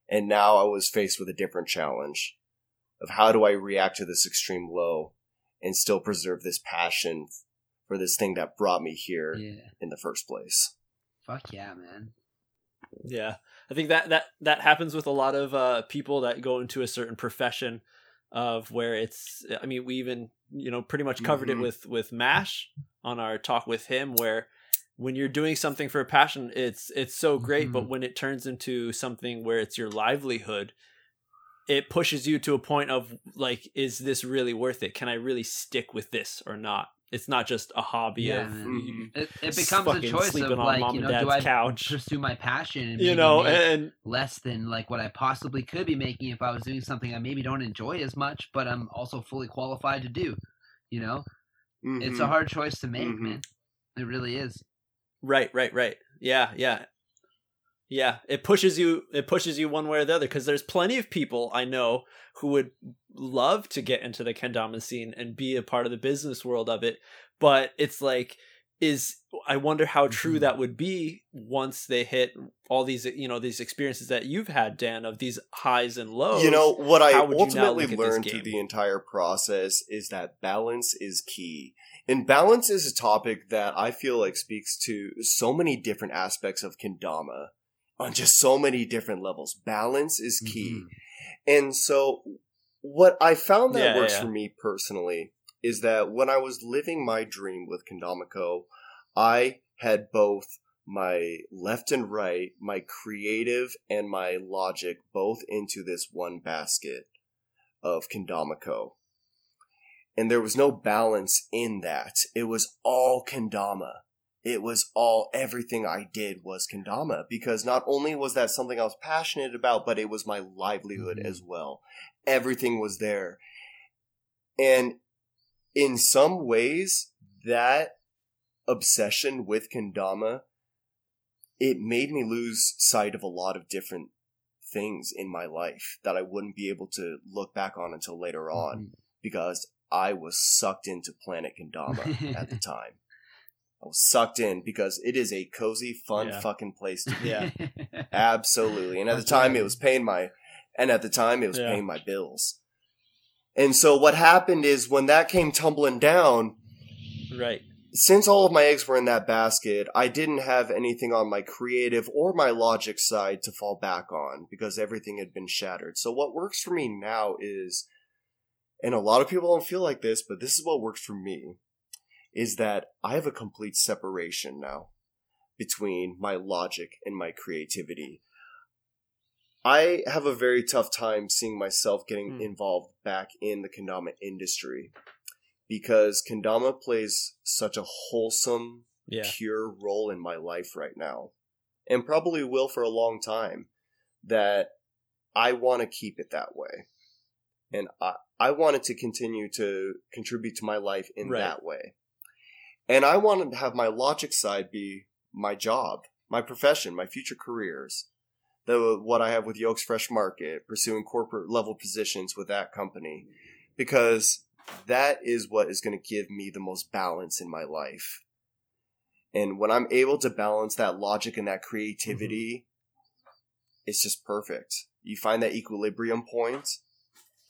And now I was faced with a different challenge of how do I react to this extreme low and still preserve this passion for this thing that brought me here Yeah. in the first place. Fuck yeah, man. Yeah, I think that that that happens with a lot of uh, people that go into a certain profession of where it's. I mean, we even you know pretty much covered Mhm. it with with Mash on our talk with him, where when you're doing something for a passion, it's it's so great, but Mhm. when it turns into something where it's your livelihood. It pushes you to a point of like, is this really worth it? Can I really stick with this or not? It's not just a hobby Yeah, of man. Mhm. It, it becomes a choice of like, you know, do I couch. pursue my passion and you know, and less than like what I possibly could be making if I was doing something I maybe don't enjoy as much, but I'm also fully qualified to do. You know, it's a Mhm. hard choice to make, Mhm. man. It really is. Right, right, right. Yeah, yeah. Yeah, it pushes you it pushes you one way or the other because there's plenty of people I know who would love to get into the kendama scene and be a part of the business world of it, but it's like is I wonder how true Mhm. that would be once they hit all these you know these experiences that you've had Dan of these highs and lows. You know, what I how would you now ultimately look at this learned through the entire process is that balance is key. And balance is a topic that I feel like speaks to so many different aspects of Kendama on just so many different levels. Balance is key. Mhm. And so, what I found that Yeah, works yeah. for me personally is that when I was living my dream with Kendamako, I had both my left and right, my creative and my logic, both into this one basket of Kendamako. And there was no balance in that. It was all Kendama. It was all, everything I did was Kendama because not only was that something I was passionate about, but it was my livelihood Mhm. as well. Everything was there. And in some ways, that obsession with Kendama, it made me lose sight of a lot of different things in my life that I wouldn't be able to look back on until later on because I was sucked into Planet Kendama at the time. I was sucked in because it is a cozy, fun, Yeah. fucking place to be. Yeah. Absolutely. And at the time, it was paying my, and at the time, it was Yeah. paying my bills. And so what happened is when that came tumbling down, right. since all of my eggs were in that basket, I didn't have anything on my creative or my logic side to fall back on because everything had been shattered. So what works for me now is, and a lot of people don't feel like this, but this is what works for me, is that I have a complete separation now between my logic and my creativity. I have a very tough time seeing myself getting Hmm. involved back in the kendama industry because kendama plays such a wholesome, Yeah. pure role in my life right now, and probably will for a long time. That I want to keep it that way, and I I wanted to continue to contribute to my life in Right. that way, and I wanted to have my logic side be my job, my profession, my future careers. The what I have with Yoke's Fresh Market, pursuing corporate level positions with that company, because that is what is going to give me the most balance in my life. And when I'm able to balance that logic and that creativity, mm-hmm. it's just perfect. You find that equilibrium point,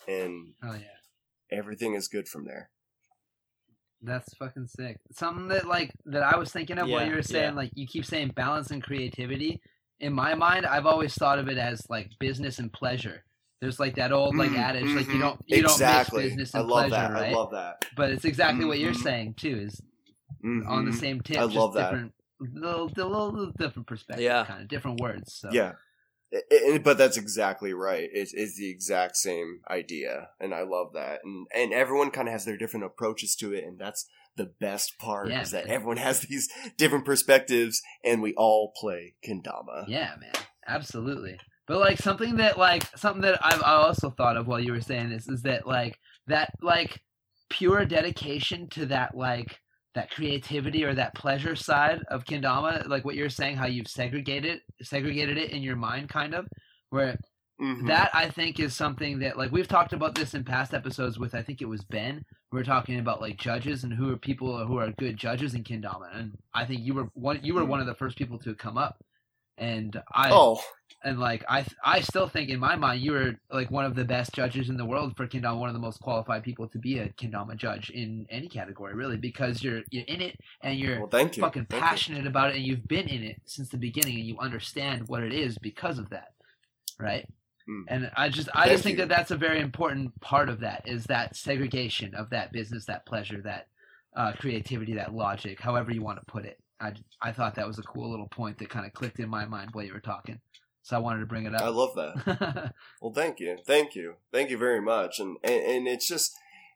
and Oh yeah. everything is good from there. That's fucking sick. Something that like that I was thinking of while you were saying yeah. like you keep saying balance and creativity. In my mind, I've always thought of it as like business and pleasure. There's like that old like Mm, adage like you mhm. don't you exactly. don't mix business I and love pleasure, that. right? I love that. but it's exactly what you're Mhm. saying too. Is on the Mhm. same tip. I just love that. different, Little, little, little different perspective. Yeah. kind of different words. So. Yeah. I- I- but that's exactly right. It's, it's the exact same idea, and I love that. And and everyone kind of has their different approaches to it, and that's the best part Yeah, is that man. everyone has these different perspectives, and we all play kendama. Yeah, man, absolutely. But like something that like something that I've I also thought of while you were saying this is that like that like pure dedication to that like that creativity or that pleasure side of kendama, like what you're saying, how you've segregated segregated it in your mind, kind of, where Mhm. that I think is something that like we've talked about this in past episodes with I think it was Ben, we're talking about like judges and who are people who are good judges in kendama, and I think you were one. You were one of the first people to come up, and I Oh, and like I I still think in my mind you were like one of the best judges in the world for kendama, one of the most qualified people to be a kendama judge in any category, really, because you're you're in it and you're well, thank you. fucking Thank you. passionate about it and you've been in it since the beginning and you understand what it is because of that right Mm. and i just i Thank just think you. that that's a very important part of that is that segregation of that business that pleasure that uh, creativity that logic however you want to put it i i thought that was a cool little point that kind of clicked in my mind while you were talking so i wanted to bring it up. I love that. Well, thank you, thank you, thank you very much. And and, and it's just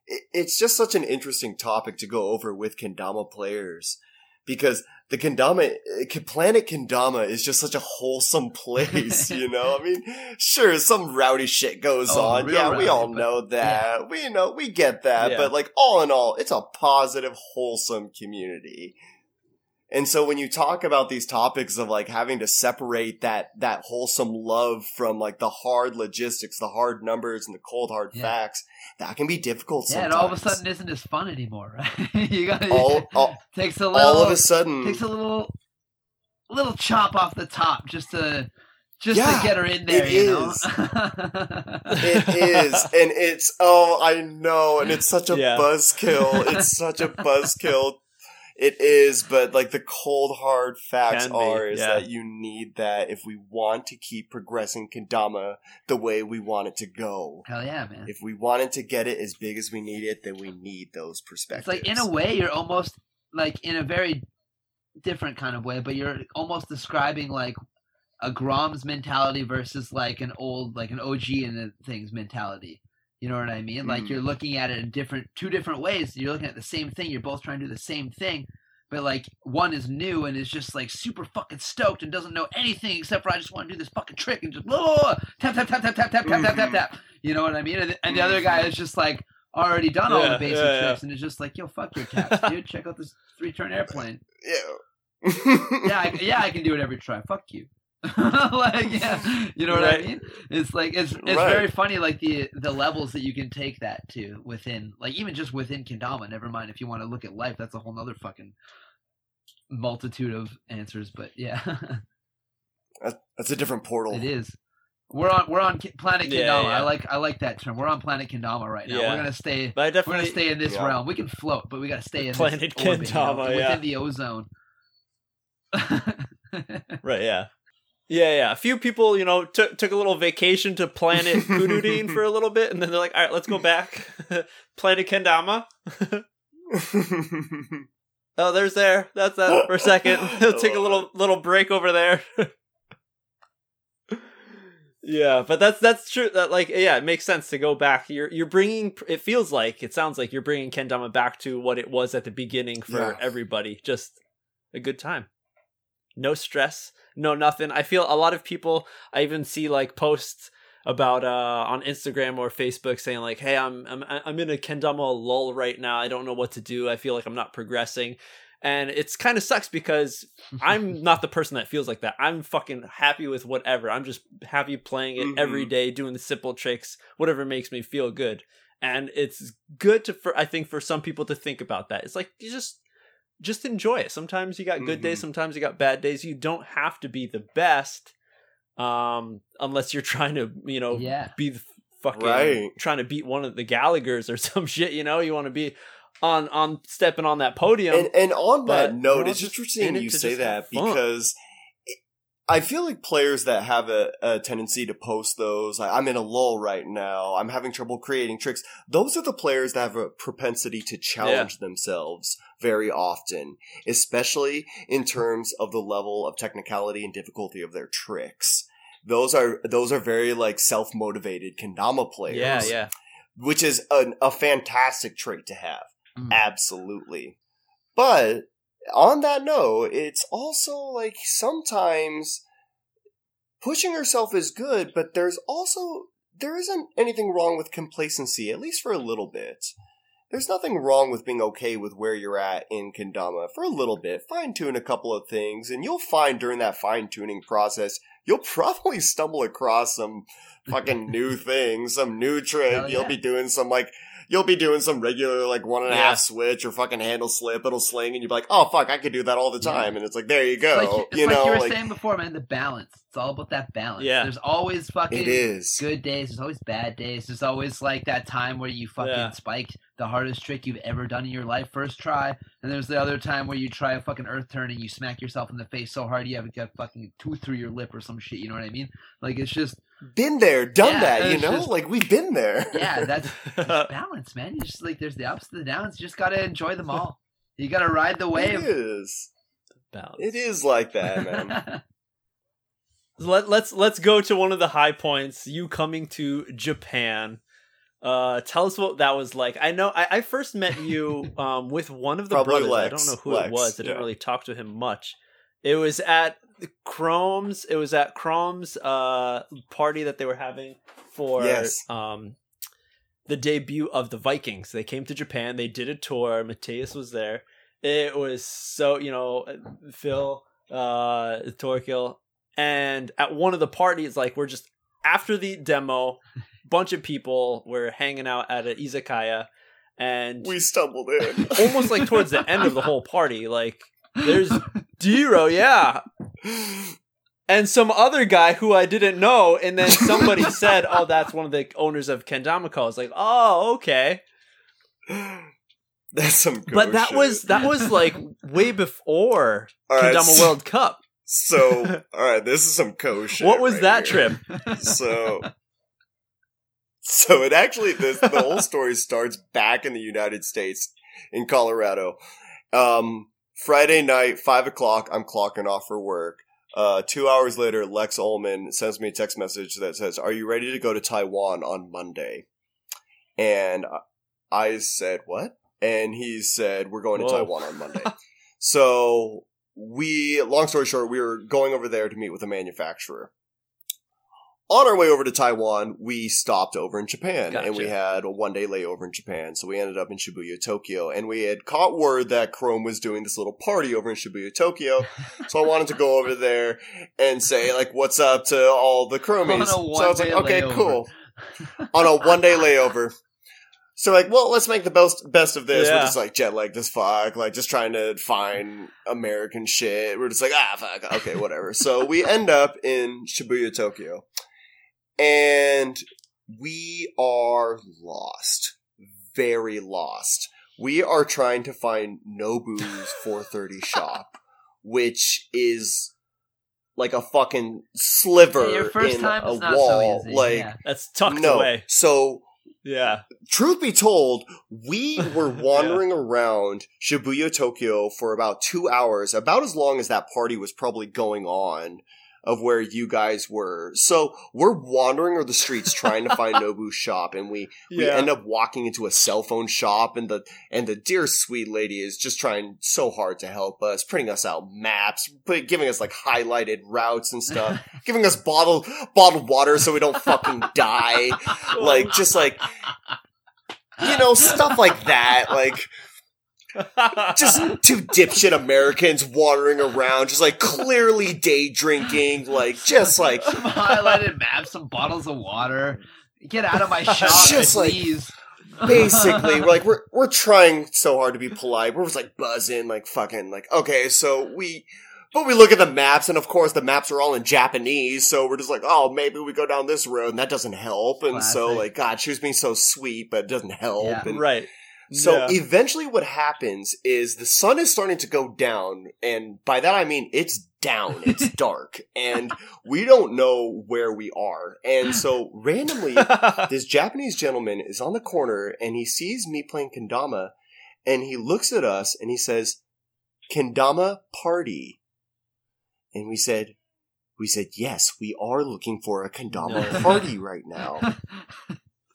it, it's just such an interesting topic to go over with kendama players because the kendama uh, planet kendama is just such a wholesome place. you know, I mean, sure, some rowdy shit goes Oh, on. Yeah, we all know that. We know we get that. Yeah. But like all in all, it's a positive, wholesome community. And so when you talk about these topics of like having to separate that that wholesome love from like the hard logistics, the hard numbers and the cold hard Yeah. facts, that can be difficult yeah sometimes. and all of a sudden isn't as fun anymore right you got all, all, takes a little all of a sudden takes a little little chop off the top just to just Yeah, to get her in there it you know is. It is, and it's oh, I know, and it's such a Yeah. buzzkill. It's such a buzzkill. It is, but like the cold hard facts Can be, are is yeah. that you need that if we want to keep progressing Kendama the way we want it to go. hell yeah man If we wanted to get it as big as we need it, then we need those perspectives. it's like in a way you're almost like in a very different kind of way but you're almost describing like a grom's mentality versus like an old like an og in the things mentality you know what i mean like Mm. you're looking at it in different two different ways you're looking at the same thing you're both trying to do the same thing but like one is new and is just like super fucking stoked and doesn't know anything except for I just want to do this fucking trick and just blah, blah, blah, tap tap tap tap tap tap tap tap tap Mhm. tap. You know what I mean? And, and the other guy is just like already done all Yeah, the basic yeah, yeah. tricks and is just like, yo, fuck your taps, dude. Check out this three turn airplane. yeah. Yeah, I, yeah, I can do it every try. Fuck you. like yeah, you know what Right. I mean? It's like it's it's Right. very funny like the the levels that you can take that to within like even just within Kendama. Never mind if you want to look at life, that's a whole nother fucking multitude of answers. But yeah, That's a different portal. it is. We're on we're on planet Yeah, Kendama. yeah. I like I like that term. We're on planet Kendama right now. Yeah. We're gonna stay. But We're gonna stay in this Yeah. realm. We can float, but we gotta stay in Planet this orbit, you know, Kendama, within the ozone. right, yeah. Yeah, yeah. A few people, you know, took took a little vacation to planet Kududin for a little bit, and then they're like, "All right, let's go back, planet Kendama." Oh, there's there. That's that for a second. They'll take a little little break over there. yeah, but that's that's true. That like yeah, it makes sense to go back. You're you're bringing. It feels like it sounds like you're bringing Kendama back to what it was at the beginning for Yeah. everybody. Just a good time. No stress. No nothing. I feel a lot of people. I even see like posts about uh on Instagram or Facebook saying like, "Hey, I'm I'm I'm in a kendama lull right now. I don't know what to do. I feel like I'm not progressing." And it's kind of sucks because I'm not the person that feels like that. I'm fucking happy with whatever. I'm just happy playing it every Mhm. day, doing the simple tricks, whatever makes me feel good. And it's good to for I think for some people to think about that. It's like you just just enjoy it. Sometimes you got good days, Mhm. sometimes you got bad days. You don't have to be the best um unless you're trying to, you know, yeah. be the fucking Right. trying to beat one of the Gallaghers or some shit, you know? You want to be on on stepping on that podium. and and on that note, we're it's all just interesting you say that because it, I feel like players that have a, a tendency to post those, like, I'm in a lull right now, I'm having trouble creating tricks. Those are the players that have a propensity to challenge themselves very often, especially in terms of the level of technicality and difficulty of their tricks. Those are those are very like self motivated kendama players. yeah, yeah. which is an, a fantastic trait to have. Mm. Absolutely. But on that note, it's also like sometimes pushing yourself is good, but there's also there isn't anything wrong with complacency, at least for a little bit. There's nothing wrong with being okay with where you're at in Kendama for a little bit. Fine tune a couple of things, and you'll find during that fine tuning process, you'll probably stumble across some fucking new things, some new trick. Hell You'll be doing some like you'll be doing some regular like one and a half Yeah. switch or fucking handle slip, it'll sling, and you'll be like, oh fuck, I could do that all the Yeah. time, and it's like there you It's go, like, it's you like know, you were like saying before, man. The balance. It's all about that balance. Yeah. There's always fucking it is. good days. There's always bad days. There's always like that time where you fucking Yeah. spiked the hardest trick you've ever done in your life first try, and there's the other time where you try a fucking earth turn and you smack yourself in the face so hard you have a fucking tooth through your lip or some shit. You know what I mean? Like it's just Been there, done Yeah, that, you know, just- like we've been there. yeah, that's it's balance, man. You just like there's the ups and the downs. You just gotta enjoy them all. You gotta ride the wave. is. Balance. It is like that, man. Let, let's let's go to one of the high points. You coming to Japan. Uh, tell us what that was like. I know I, I first met you um, with one of the Probably brothers. I don't know who Lex, it was. I didn't yeah. really talk to him much. It was at Chrome's. It was at Chrome's uh, party that they were having for Yes. um, the debut of the Vikings. They came to Japan. They did a tour. Mateus was there. It was so you know Phil, uh, Torquil, and at one of the parties, like we're just after the demo, bunch of people were hanging out at an izakaya, and we stumbled in. almost like towards the end of the whole party, like there's Diro, yeah, and some other guy who I didn't know, and then somebody said, "Oh, that's one of the owners of Kendamako." I was like, "Oh, okay," That's some. but that shit. was that was like way before All right, Kendama so- World Cup. So, all right, this is some co shit. What was right that here. trip? So, so it actually this the whole story starts back in the United States in Colorado. Um, Friday night, five o'clock. I'm clocking off for work. Uh, two hours later, Lex Ullman sends me a text message that says, "Are you ready to go to Taiwan on Monday?" And I- said, "What?" And he said, "We're going to Whoa. Taiwan on Monday." so we, long story short, we were going over there to meet with a manufacturer. On our way over to Taiwan, we stopped over in Japan and we had a one day layover in Japan. So we ended up in Shibuya, Tokyo, and we had caught word that Chrome was doing this little party over in Shibuya, Tokyo. so I wanted to go over there and say, like, what's up to all the Chromies. So I was like, okay, layover. cool. On a one day layover. So like, well, let's make the best best of this. We're just like jet lagged as fuck, like just trying to find American shit. We're just like, ah, fuck, okay, whatever. so we end up in Shibuya, Tokyo, and we are lost, very lost. We are trying to find Nobu's 430 shop, which is like a fucking sliver Yeah, your first in time a is not wall. so easy. Like yeah. That's tucked no, away. so Yeah. truth be told, we were wandering around Shibuya, Tokyo for about two hours, about as long as that party was probably going on of where you guys were. So we're wandering over the streets trying to find Nobu's shop and we, we Yeah. end up walking into a cell phone shop and the and the dear sweet lady is just trying so hard to help us, printing us out maps, put, giving us like highlighted routes and stuff, giving us bottled bottled water so we don't fucking die. Like just like you know, stuff like that. Like, just two dipshit Americans wandering around, just like clearly day drinking, like, just like, some highlighted maps, some bottles of water. Get out of my shop, Just like- please. basically, like, we're, we're trying so hard to be polite. We're just like buzzing, like, fucking, like, okay, so we, but we look at the maps, and of course, the maps are all in Japanese, so we're just like, oh, maybe we go down this road, and that doesn't help. And so, like, God, she was being so sweet, but it doesn't help. Yeah. And, right. So Yeah. eventually what happens is the sun is starting to go down and by that I mean it's down, it's dark and we don't know where we are. And so randomly this Japanese gentleman is on the corner and he sees me playing kendama and he looks at us and he says, "Kendama party." And we said we said, "Yes, we are looking for a kendama party right now."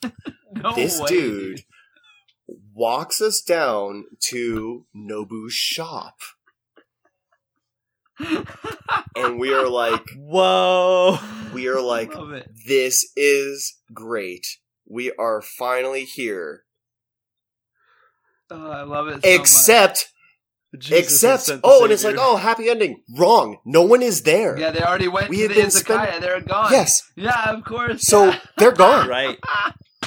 no this way, dude walks us down to Nobu's shop. And we are like, Whoa. we are like, this is great. We are finally here. Oh, I love it. So much. Except, Jesus except, sent the oh, and it's like, oh, happy ending. Wrong. No one is there. Yeah, they already went We to had the been Izakaya. spend- They're gone. Yes. Yeah, of course. So yeah. they're gone. Right.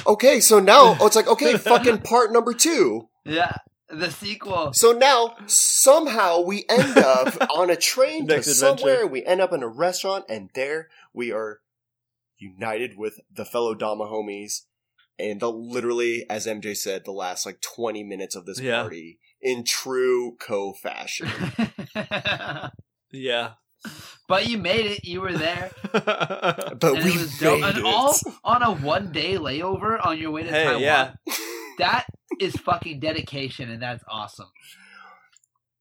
Okay, so now oh, it's like okay, fucking part number two. Yeah, the sequel. So now somehow we end up on a train to Next adventure. somewhere. We end up in a restaurant, and there we are united with the fellow Dama homies. And the literally, as MJ said, the last like twenty minutes of this Yeah. party in true co fashion. Yeah. But you made it. You were there. But and we it was dope. made And it. all on a one day layover on your way to Hey, Taiwan. yeah. That is fucking dedication, and that's awesome.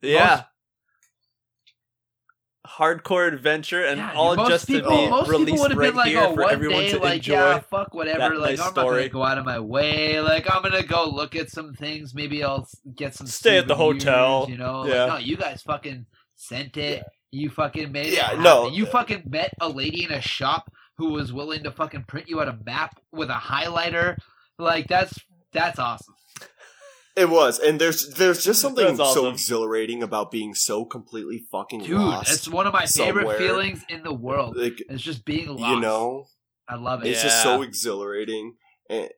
Yeah. Hardcore adventure and Yeah, all just people, to be most people released would have right been like, here "Oh, for one everyone day, to like, enjoy. yeah, fuck whatever. that Like, nice I'm not gonna go out of my way. Like, I'm gonna go look at some things. Maybe I'll get some. Stay at the hotel. You know, Yeah. like, no, you guys fucking sent it. You fucking made it. Yeah, happen. no. You fucking met a lady in a shop who was willing to fucking print you out a map with a highlighter. Like, that's that's awesome. It was, and there's there's just something That's so exhilarating about being so completely fucking Dude, lost. it's one of my favorite feelings in the world. like It's just being lost. you know, I love it. it's just so exhilarating. And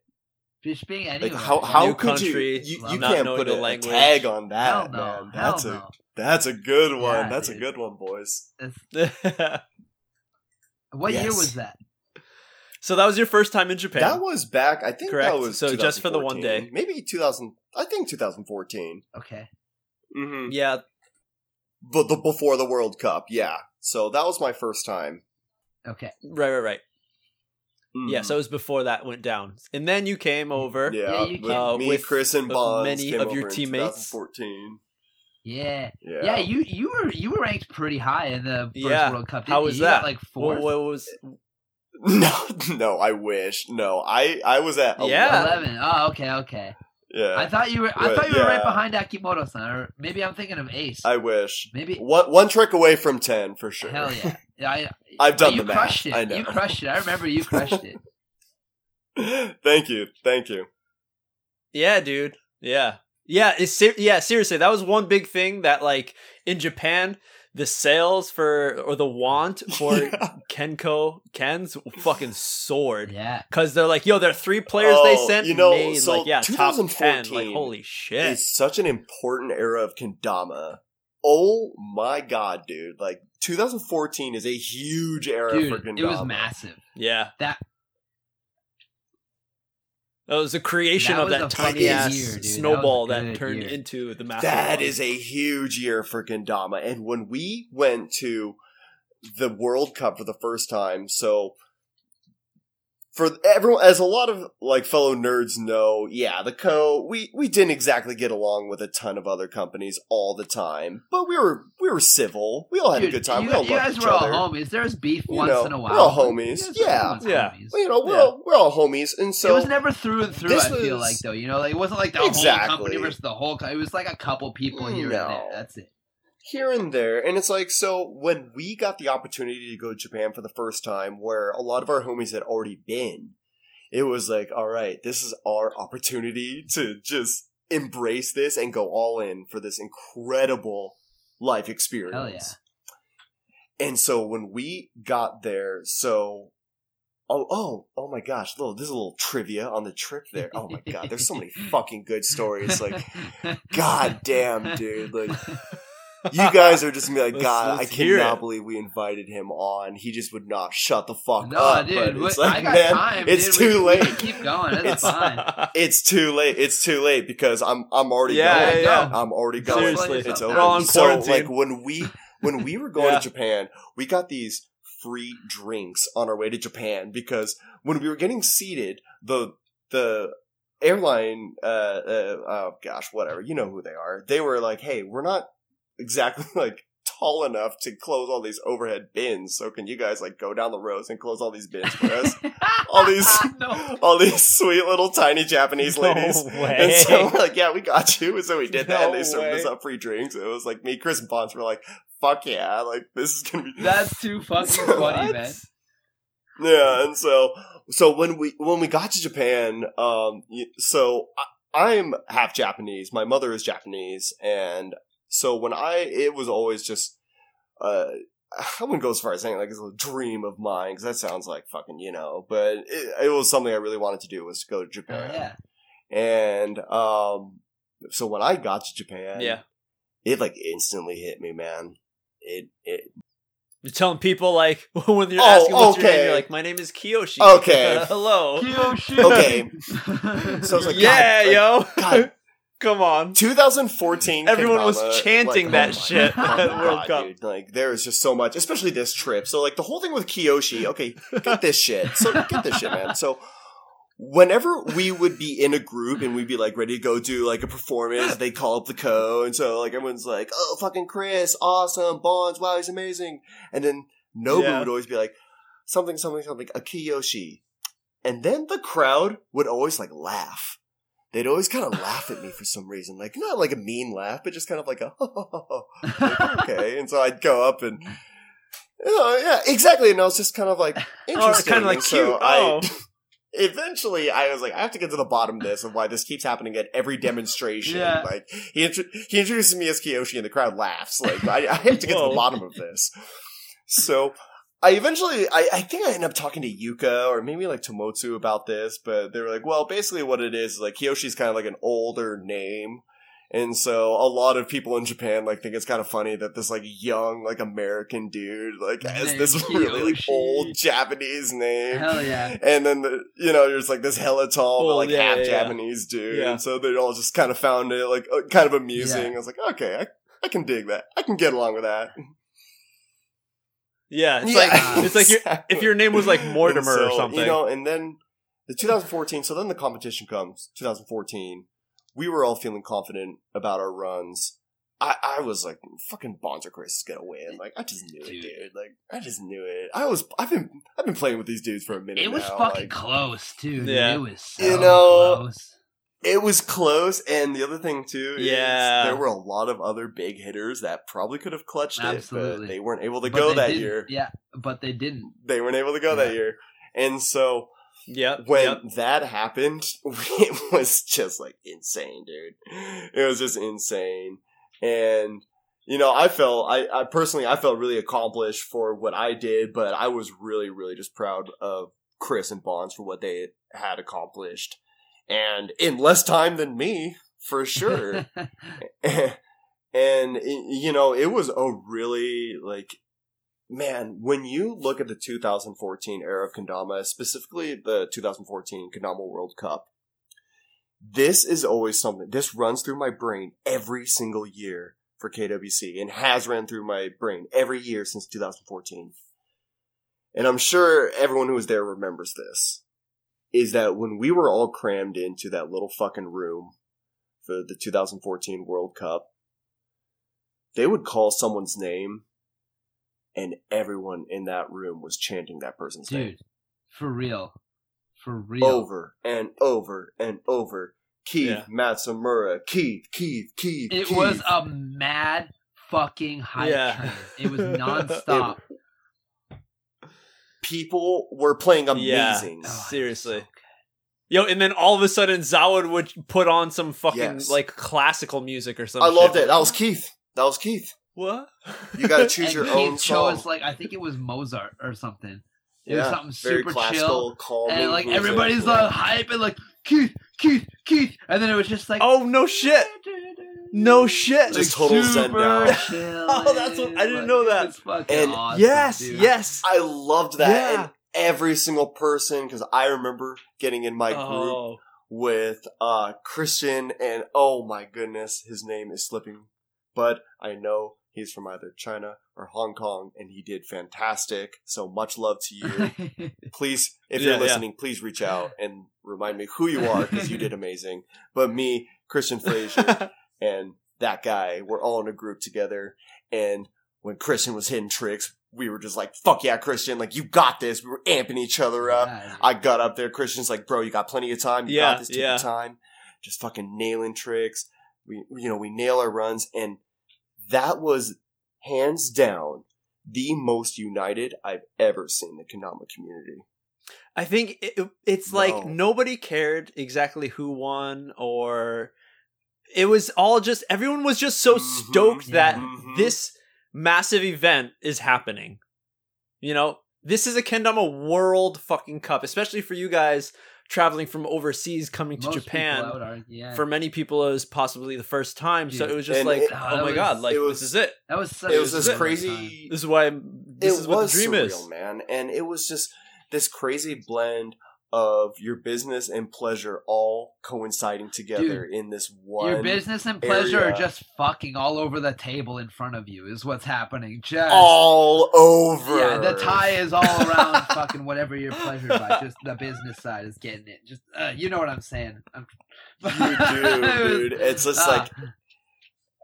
just being anywhere. like how how New could country, you you, you can't put a, a language. tag on that, Hell no. man. Hell That's a no. That's a good one. Yeah, that's dude. a good one, boys. It's- What year was that? so that was your first time in Japan. That was back. I think Correct. that was So just for the one day. maybe 2000. I think 2014. Okay. Mm-hmm. yeah. But the before the World Cup, yeah. So that was my first time. Okay. Right, right, right. Yeah, Mhm. so it was before that went down. And then you came over. yeah, Yeah, you with can- me, Uh, with Chris, and with Bonds many came of your over in teammates. 2014. Yeah. Yeah, Yeah, you you were you were ranked pretty high in the first Yeah. World Cup. How was you? You got, that? like What, fourth, what was No, no, I wish. No, I I was at Yeah. 11. eleven. Oh, okay, okay. Yeah, I thought you were. I But, thought you were right behind Akimoto-san, or maybe I'm thinking of Ace. I wish. maybe. One one trick away from ten for sure. Hell yeah. yeah I, I've done you the math. crushed it. I know. You crushed it. I remember you crushed it. thank you, thank you. Yeah, dude. Yeah. Yeah, it's ser- yeah, seriously, that was one big thing that like in Japan, the sales for or the want for Yeah. Kenko Ken's fucking soared. Yeah. Cause they're like, yo, there are three players they Oh, sent you know, made so like yeah, top ten. Like 2014 holy shit. It's such an important era of kendama. Oh my god, dude! Like 2014 is a huge era for Dude, kendama. it was massive. Yeah. That That was the creation That of that tiny ass year, dude. That snowball that, turned year. into the massive That one. a huge year for kendama. And when we went to the World Cup for the first time, so for everyone, as a lot of like fellow nerds know, yeah, the co we we didn't exactly get along with a ton of other companies all the time, but we were we were civil. We all had dude, a good time. You, we all you loved guys each were other. all homies. There's beef You once know, in a while. we're all homies. you guys are Yeah. Yeah. homies. Well, you know, we're Yeah. all we're all homies, and so it was never through and through. this I feel was- like though, you know, like it wasn't like the whole company versus the whole. Co- it was like a couple people here and there. That's it. Here and there. And it's like, so when we got the opportunity to go to Japan for the first time, where a lot of our homies had already been, it was like, all right, this is our opportunity to just embrace this and go all in for this incredible life experience. Hell yeah. And so when we got there, so oh oh oh my gosh, little this is a little trivia on the trip there. Oh my god, there's so many fucking good stories. Like, god damn, dude, like you guys are just gonna be like, God, let's I cannot it." believe we invited him on. He just would not shut the fuck no, up. No, dude, it's what- like, I got man, time. it's dude. too we, late. We keep going. That's It's- fine. It's too late. It's too late because I'm I'm already Yeah, going. yeah, yeah. I'm already going. Seriously. it's We're over. all in so like when we when we were going Yeah. to Japan, we got these free drinks on our way to Japan because when we were getting seated, the the airline uh, uh oh gosh, whatever, you know who they are. They were like, "Hey, we're not exactly like tall enough to close all these overhead bins, so can you guys like go down the rows and close all these bins for us?" all these no. all these sweet little tiny Japanese ladies. No And so we're like, yeah, we got you. And so we did that. and they served us up free drinks. It was like me, Chris, and Bonds were like, fuck yeah, like this is gonna be That's too fucking funny, man. yeah. And so so when we when we got to Japan, um, so I, I'm half Japanese. My mother is Japanese, and so when I it was always just uh I wouldn't go as far as saying like it's a dream of mine because that sounds like fucking you know, but it, it was something I really wanted to do was to go to Oh, Japan. yeah. And um, so when I got to Japan, Yeah. it like instantly hit me, man. It it You're telling people like when you're Oh, asking what's your name, you're like, my name is Kiyoshi. Okay. Hello. Kiyoshi. Okay. So it's like, yeah, God, yo. God. Come on. 2014. Everyone was uh, chanting like, that oh shit God, at World Cup. dude. Like there is just so much, especially this trip. So like the whole thing with Kiyoshi. Okay, get this shit. So get this shit, man. So whenever we would be in a group and we'd be like ready to go do like a performance, they call up the co, and so like everyone's like, "Oh, fucking Chris, awesome, Bonds, wow, he's amazing," and then Nobu Yeah. would always be like, "Something, something, something, a Kiyoshi," and then the crowd would always like laugh. They'd always kind of laugh at me for some reason, like not like a mean laugh, but just kind of like a like, okay. And so I'd go up and, you know, yeah, exactly. And I was just kind of like interesting. Oh, kinda like And so cute. Oh. I, eventually, I was like, I have to get to the bottom of this of why this keeps happening at every demonstration. Yeah. Like he intro- he introduces me as Kiyoshi, and the crowd laughs. Like I, I have to get to the bottom of this. So. I eventually, I, I think I ended up talking to Yuka or maybe like Tomotsu about this, but they were like, well, basically what it is, is like Kiyoshi's kind of like an older name. And so a lot of people in Japan like think it's kind of funny that this like young like American dude like has this really like old Japanese name. Hell yeah. And then the, you know there's like this hella tall but like yeah, half yeah, yeah. Japanese dude, Yeah. and so they all just kind of found it like uh, kind of amusing. I was like, okay, I, I can dig that. I can get along with that. Yeah, it's Yeah, like it's like your, exactly. if your name was like Mortimer And or something. You know, and then the 2014. So then the competition comes. 2014. We were all feeling confident about our runs. I, I was like, fucking Bonzer Chris is gonna win. Like, I just knew Dude. it, dude. Like, I just knew it. I was, I've been, I've been playing with these dudes for a minute. It was now. fucking like, close too. dude. Yeah. It was so You know, close. It was close. And the other thing too, is Yeah. there were a lot of other big hitters that probably could have clutched it, but they weren't able to But go that didn't. year. Yeah, but they didn't. They weren't able to go that year, and so. yeah, when yep. that happened, it was just like insane, dude. It was just insane. And, you know, I felt, I, I personally, I felt really accomplished for what I did, but I was really, really just proud of Chris and Bonds for what they had accomplished. And in less time than me, for sure. and, eh, you know, it was a really, like, man, when you look at the 2014 era of Kendama, specifically the 2014 Kendama World Cup, this is always something. This runs through my brain every single year for KWC and has ran through my brain every year since 2014. And I'm sure everyone who was there remembers this. Is that when we were all crammed into that little fucking room for the 2014 World Cup, they would call someone's name and everyone in that room was chanting that person's name Dude, for real. For real. over and over and over. Keith Yeah. Matsumura, Keith, Keith, Keith. It Keith. was a mad fucking hype Yeah. train. It was nonstop. People were playing amazing. Oh, it was Seriously. Yo, and then all of a sudden Zawad would put on some fucking Yes. like classical music or something. I something. loved it. That was Keith. That was Keith. What? You gotta choose And your Keith own song. chose like I think it was Mozart or something. It was Yeah, something Very super classical, chill. calming. And like music. everybody's like hype and like Keith, Keith, Keith, and then it was just like Oh no shit. No shit. Just total zen down. chill. Oh, that's what- I didn't know that. It's fucking And- awesome, yes, dude. yes. I loved that. Yeah. And every single person, because I remember getting in my group oh. with uh Christian and oh my goodness, his name is slipping. But I know he's from either China or Hong Kong and he did fantastic. So much love to you. please, if Yeah, you're yeah. listening, please reach out and remind me who you are because you did amazing. But me, Christian Frazier, and that guy, we're all in a group together. And when Christian was hitting tricks, we were just like, fuck yeah, Christian, like you got this. We were amping each other up. Yeah, I got up there. Christian's like, bro, you got plenty of time. You Yeah, got this. Take yeah. your time. Just fucking nailing tricks. We, you know, we nail our runs. And that was hands down the most united I've ever seen the Kendama community. I think it, it's like nobody cared exactly who won or it was all just everyone was just so Mhm, stoked that mhm. this massive event is happening. You know, this is a Kendama World fucking Cup, especially for you guys traveling from overseas coming to Most Japan. people out are- yeah. For many people, it was possibly the first time, so it was just And like, it- Oh, my was- god, like it was- this is it. that was such it was this good crazy. This is why I'm, this it is what was the dream surreal, is. man, and it was just this crazy blend of your business and pleasure all coinciding together in this one. Your business and pleasure are just fucking all over the table in front of you. Is what's happening. Just all over. Yeah, the tie is all around fucking whatever you're pleasured by. Just the business side is getting it. Just uh, you know what I'm saying. I'm, You do, dude. It's just Ah, like,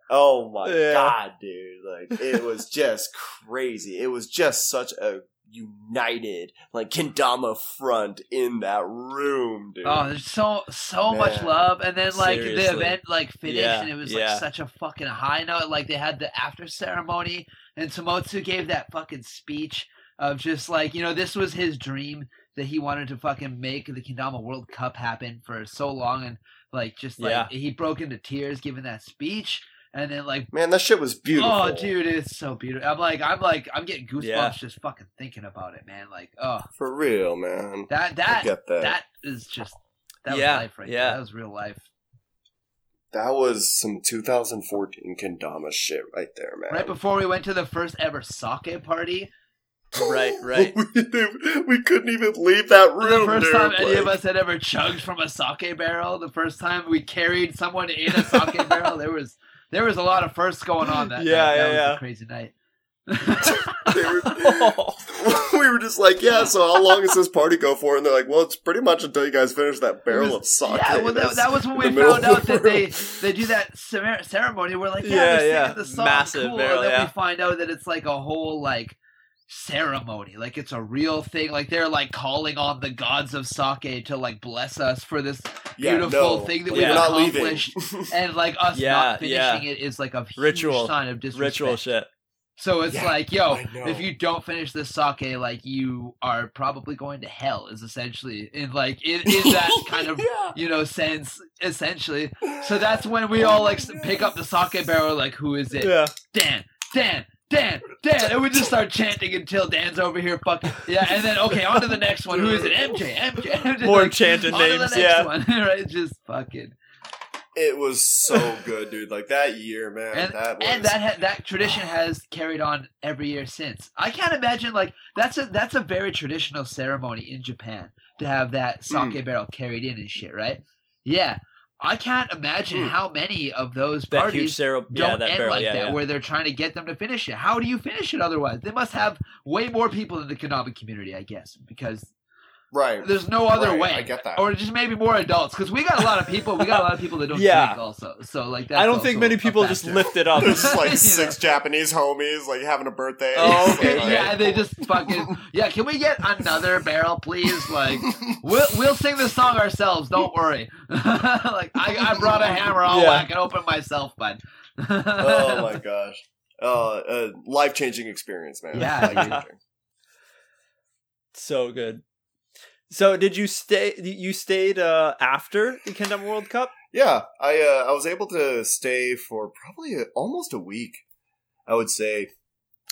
oh my Yeah. god, dude! Like it was just crazy. It was just such a united, like kendama front in that room, dude. Oh, there's so so much love, and then like the event like finished, Yeah, and it was yeah. like such a fucking high note. Like they had the after ceremony, and Tomotsu gave that fucking speech of just like you know this was his dream that he wanted to fucking make the Kendama World Cup happen for so long, and like just like Yeah. he broke into tears giving that speech, and then like Man, that shit was beautiful. Oh, dude, it's so beautiful. I'm like, I'm like, I'm getting goosebumps Yeah. just fucking thinking about it, man. Like, oh, for real, man. that that get that. that is just that Yeah, was life right yeah. there. That was real life. That was some 2014 kendama shit right there, man. Right before we went to the first ever sake party, Right, right. we, we couldn't even leave that room. the first dude. time any of us had ever chugged from a sake barrel, the first time we carried someone in a sake barrel, there was there was a lot of firsts going on that Yeah, night. That yeah, was yeah. a crazy night. were, we were just like, yeah. So how long does this party go for? And they're like, well, it's pretty much until you guys finish that barrel It of was- sake. Yeah, well, that, that was when we found out that they they do that ceremony. We're like, yeah, Yeah, yeah. the song, Massive cool. barrel, and then yeah. we find out that it's like a whole like ceremony, like it's a real thing. Like they're like calling on the gods of sake to like bless us for this, Yeah, beautiful no, thing that we're we've not accomplished. and like us Yeah, not finishing yeah. it is like a huge Ritual. sign of disrespect. Ritual shit. So it's Yeah, like, yo, if you don't finish this sake, like you are probably going to hell. Is essentially in like in, in that kind of yeah. you know sense essentially. So that's when we all like oh s- pick up the sake barrel. Like, who is it? Yeah. Dan, Dan, Dan, Dan, and we just start chanting until Dan's over here fucking yeah. And then okay, on to the next one. Who is it? MJ, MJ. Just, More like, chanted on the names, next yeah. one, right? Just fucking. It was so good, dude. Like that year, man. and that was. and that ha- that tradition has carried on every year since. I can't imagine like that's a that's a very traditional ceremony in Japan to have that sake Hmm. barrel carried in and shit, right? Yeah, I can't imagine Hmm. how many of those That parties yeah, don't that end barrel, like yeah, that, yeah. where they're trying to get them to finish it. How do you finish it otherwise? They must have way more people in the Kendama community, I guess, because right. there's no other Right, way. I get that. Or just maybe more adults, because we got a lot of people. We got a lot of people that don't Yeah. drink also. So like that. I don't think many people just lift it up. There's just You like know. six Japanese homies like having a birthday. Oh, okay, Like, yeah, they just fucking yeah. Can we get another barrel, please? Like, we'll we'll sing the song ourselves. Don't worry. like, I, I brought a hammer. I'll Yeah. whack it open myself, bud. oh my gosh. Uh, a life changing experience, man. Yeah, So good. So did you stay? You stayed uh, after the Kendama World Cup? Yeah, I uh, I was able to stay for probably a, almost a week. I would say.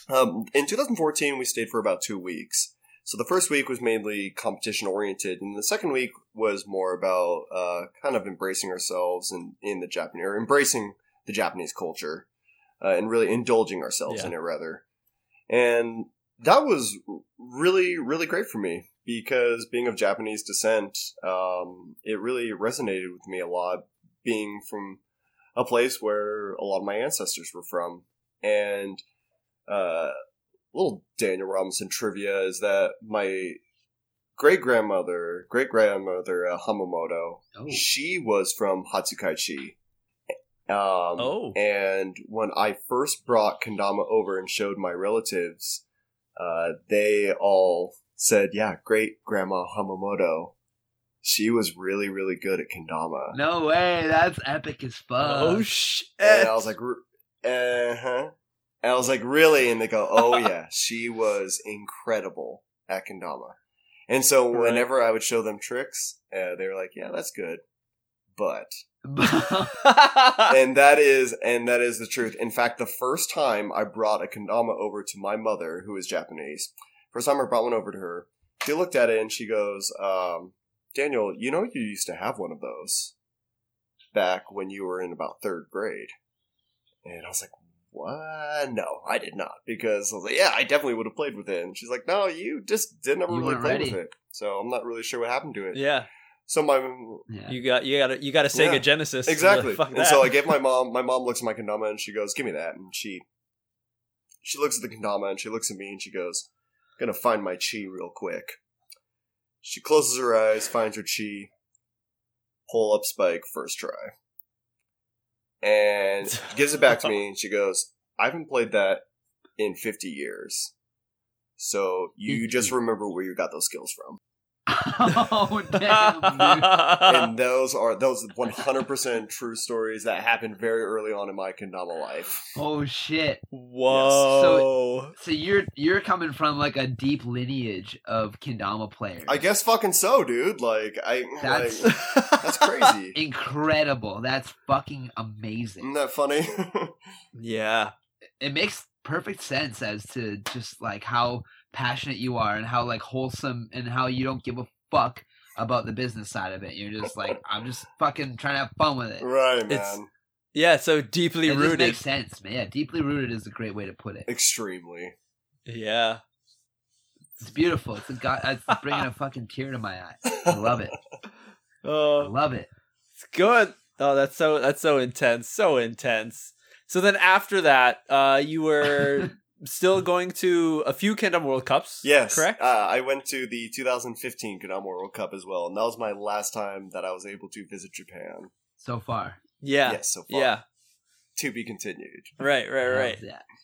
Um, in 2014, we stayed for about two weeks. So the first week was mainly competition oriented, and the second week was more about uh, kind of embracing ourselves and in the Japanese or embracing the Japanese culture uh, and really indulging ourselves Yeah. in it rather. And that was really really great for me because being of Japanese descent, um, it really resonated with me a lot. Being from a place where a lot of my ancestors were from, and uh, little Daniel Robinson trivia is that my great grandmother, great grandmother uh, Hamamoto, Oh. she was from Hatsukaichi. Um, Oh. and when I first brought Kendama over and showed my relatives, uh, they all said, "Yeah, great grandma Hamamoto. She was really, really good at Kendama." No way. That's epic as fuck. oh shit! And I was like, uh huh. And I was like, really? And they go, oh yeah, she was incredible at kendama. And so Right. whenever I would show them tricks, uh, they were like, yeah, that's good, butt. and that is and that is the truth. In fact, the first time I brought a kendama over to my mother, who is Japanese, first time I brought one over to her, she looked at it and she goes, um, "Daniel, you know you used to have one of those back when you were in about third grade." And I was like, "What? No, I did not." Because I was like, "Yeah, I definitely would have played with it." And she's like, "No, you just didn't ever You really play ready. with it." So I'm not really sure what happened to it. yeah, So my yeah. you got you got a, you got a Sega Yeah, Genesis. Exactly. Fuck and so I gave my mom. My mom looks at my kendama and she goes, "Give me that." And she she looks at the kendama and she looks at me and she goes, "I'm "Gonna find my chi real quick." She closes her eyes, finds her chi, pull up spike first try, and gives it back to me. And she goes, "I haven't played that in 50 years." So you just remember where you got those skills from, oh damn, dude. and those are those 100% true stories that happened very early on in my kendama life. Oh shit. Whoa. So you're you're coming from like a deep lineage of kendama players. I guess fucking so, dude. Like I, That's- like, that's crazy. incredible. That's fucking amazing. Isn't that funny? yeah. It makes perfect sense as to just like how passionate you are and how like wholesome and how you don't give a fuck about the business side of it. You're just like I'm just fucking trying to have fun with it. right, man. It's- Yeah, so deeply It just rooted. makes sense, man. Yeah, deeply rooted is a great way to put it. Extremely. Yeah. It's beautiful. It's a god. It's bringing a fucking tear to my eye. I love it. I Oh, love it. it's good. Oh, that's so that's so intense. So intense. So then after that, uh you were still going to a few Kendama World Cups. Yes. Correct? Uh, I went to the 2015 Kendama World Cup as well, and that was my last time that I was able to visit Japan. So far. yeah. Yes, so far. Yeah. To be continued. Right, right, right.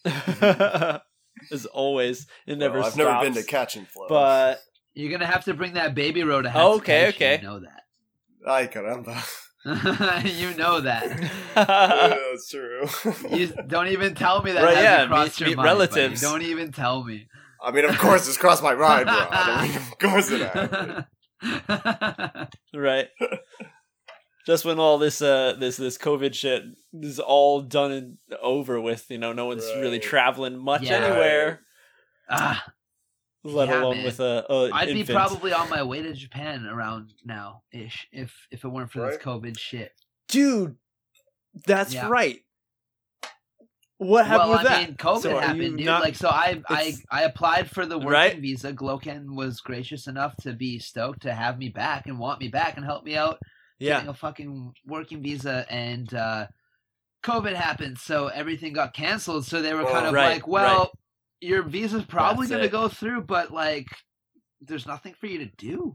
Love that. As always, it never Well, I've stops. never been to Catch and Flow. but You're gonna have to bring that baby road Oh, okay, okay. You know that. Ay, caramba. you know that. That's true. You don't even tell me that Right, yeah, crossed meet- your meet mind, buddy. relatives. Don't even tell me. I mean, of course, it's crossed my mind, bro. I mean, of course it happened. right. Just when all this uh this this COVID shit is all done and over with, you know, no one's really traveling much Yeah. anywhere, Ah, let Yeah, alone man. with a, a I'd be probably on my way to Japan around now ish if if it weren't for this COVID shit. dude. That's Yeah. right. What happened well, with I that? mean, COVID So happened, dude. not- like, so I, I, I applied for the working Right. visa. Gloken was gracious enough to be stoked to have me back and want me back and help me out yeah, getting a fucking working visa. And uh, COVID happened, so everything got canceled. So they were kind Oh, of right, like, "Well, your visa's probably going to go through, but like, there's nothing for you to do."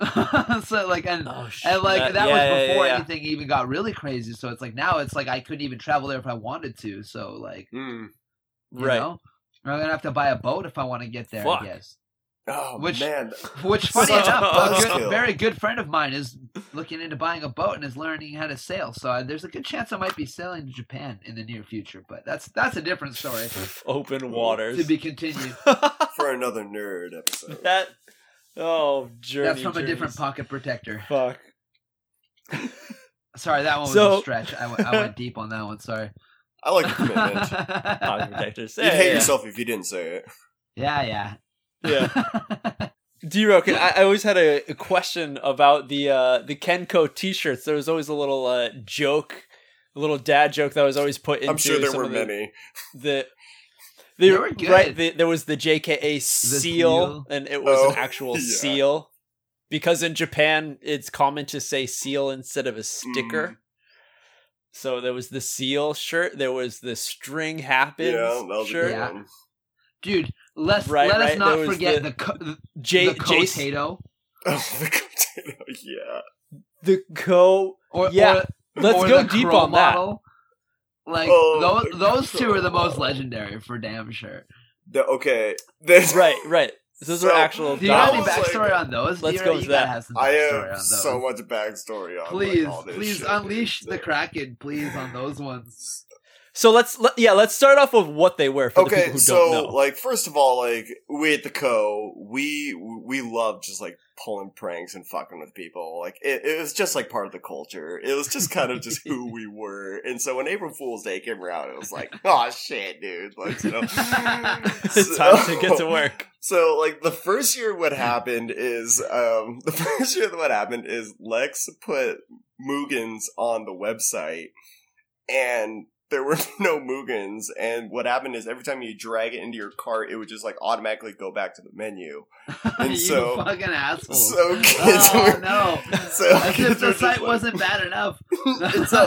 so like, and oh, and like that, yeah, was yeah, before yeah, anything even got really crazy. So it's like now it's like I couldn't even travel there if I wanted to. So like, Mm. you Right. know? I'm gonna have to buy a boat if I want to get there. Fuck. I guess. Oh, Which- man. Which, funny Such enough, a buzzkill. good, very good friend of mine is looking into buying a boat and is learning how to sail. So uh, there's a good chance I might be sailing to Japan in the near future. But that's that's a different story Open waters. to be continued. For another nerd episode. that oh journey. That's from a different pocket protector. Fuck. Sorry, that one was So- a stretch. I went, deep on that one. Sorry. I like your commitment. Pocket protectors. You'd Yeah, hate yeah, yourself if you didn't say it. yeah, yeah. Yeah. D-Rock, I, I always had a, a question about the uh, the Kenko T-shirts. There was always a little uh, joke, a little dad joke that was always put into. I'm sure there some were the, many. The, They were good. Right, the, there was the JKA seal, seal. and it was Oh, an actual yeah. seal. Because in Japan, it's common to say seal instead of a sticker. Mm. So there was the seal shirt. There was the string happens Yeah, that was a shirt. good one. Dude, let's Right, let us right, not there forget the- the co- J- the Jace, potato Oh, the potato, yeah. the co. or Yeah, or, Let's or go the deep Crow on that. Like Oh, those those two are the most legendary for damn sure. The, okay, there's Right, right. Those So, are actual. Do you have any backstory like- on those? Let's you go you gotta that. have some I have so much backstory on please, like, all this please shit, unleash dude. the Kraken, please, on those ones. So let's let, yeah, let's start off with what they were for the okay, people who so don't know. like first of all, like we at the Co, we we love just like pulling pranks and fucking with people. Like it, it was just like part of the culture. It was just kind of just who we were. And so when April Fool's Day came around, it was like, oh shit, dude. Like you know, it's time to get to work. So like the first year what happened is um the first year what happened is Lex put Mugens on the website and there were no Mugens and what happened is every time you drag it into your cart it would just like automatically go back to the menu. And you so- fucking asshole. So kids oh were no! so As kids the site like- wasn't bad enough. So, so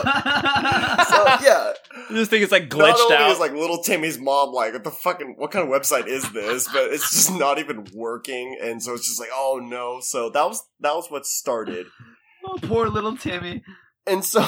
yeah, this thing is it's like not glitched only out. is like little Timmy's mom like, what the fucking, what kind of website is this? But it's just not even working, and so it's just like, oh no. So that was that was what started, oh, poor little Timmy. and so.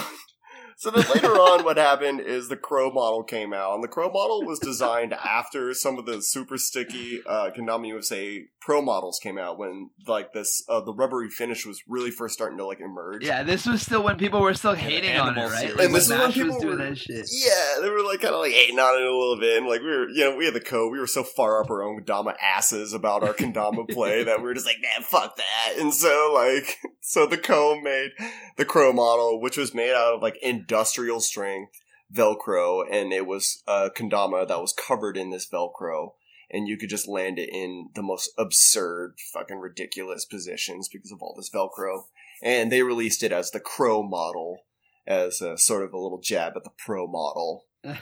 So then later on, what happened is the Crow model came out, and the Crow model was designed after some of the super sticky uh, Kendama USA Pro models came out when like this uh, the rubbery finish was really first starting to like emerge. Yeah, this was still when people were still the hating on it, right? series. Like, And this when is when Nash was people doing were- that shit. Yeah, they were like kind of like hating on it a little bit, and like we were, you know, we had the co, we were so far up our own kendama asses about our kendama play that we were just like, man, fuck that. And so like, so the co made the crow model, which was made out of like industrial strength Velcro, and it was a kendama that was covered in this Velcro. And you could just land it in the most absurd, fucking ridiculous positions because of all this Velcro. And they released it as the Crow model, as a sort of a little jab at the Pro model.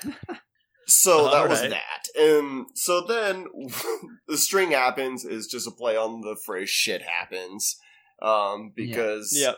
So that was that. And so then the string happens is just a play on the phrase shit happens. Um, because, Yep.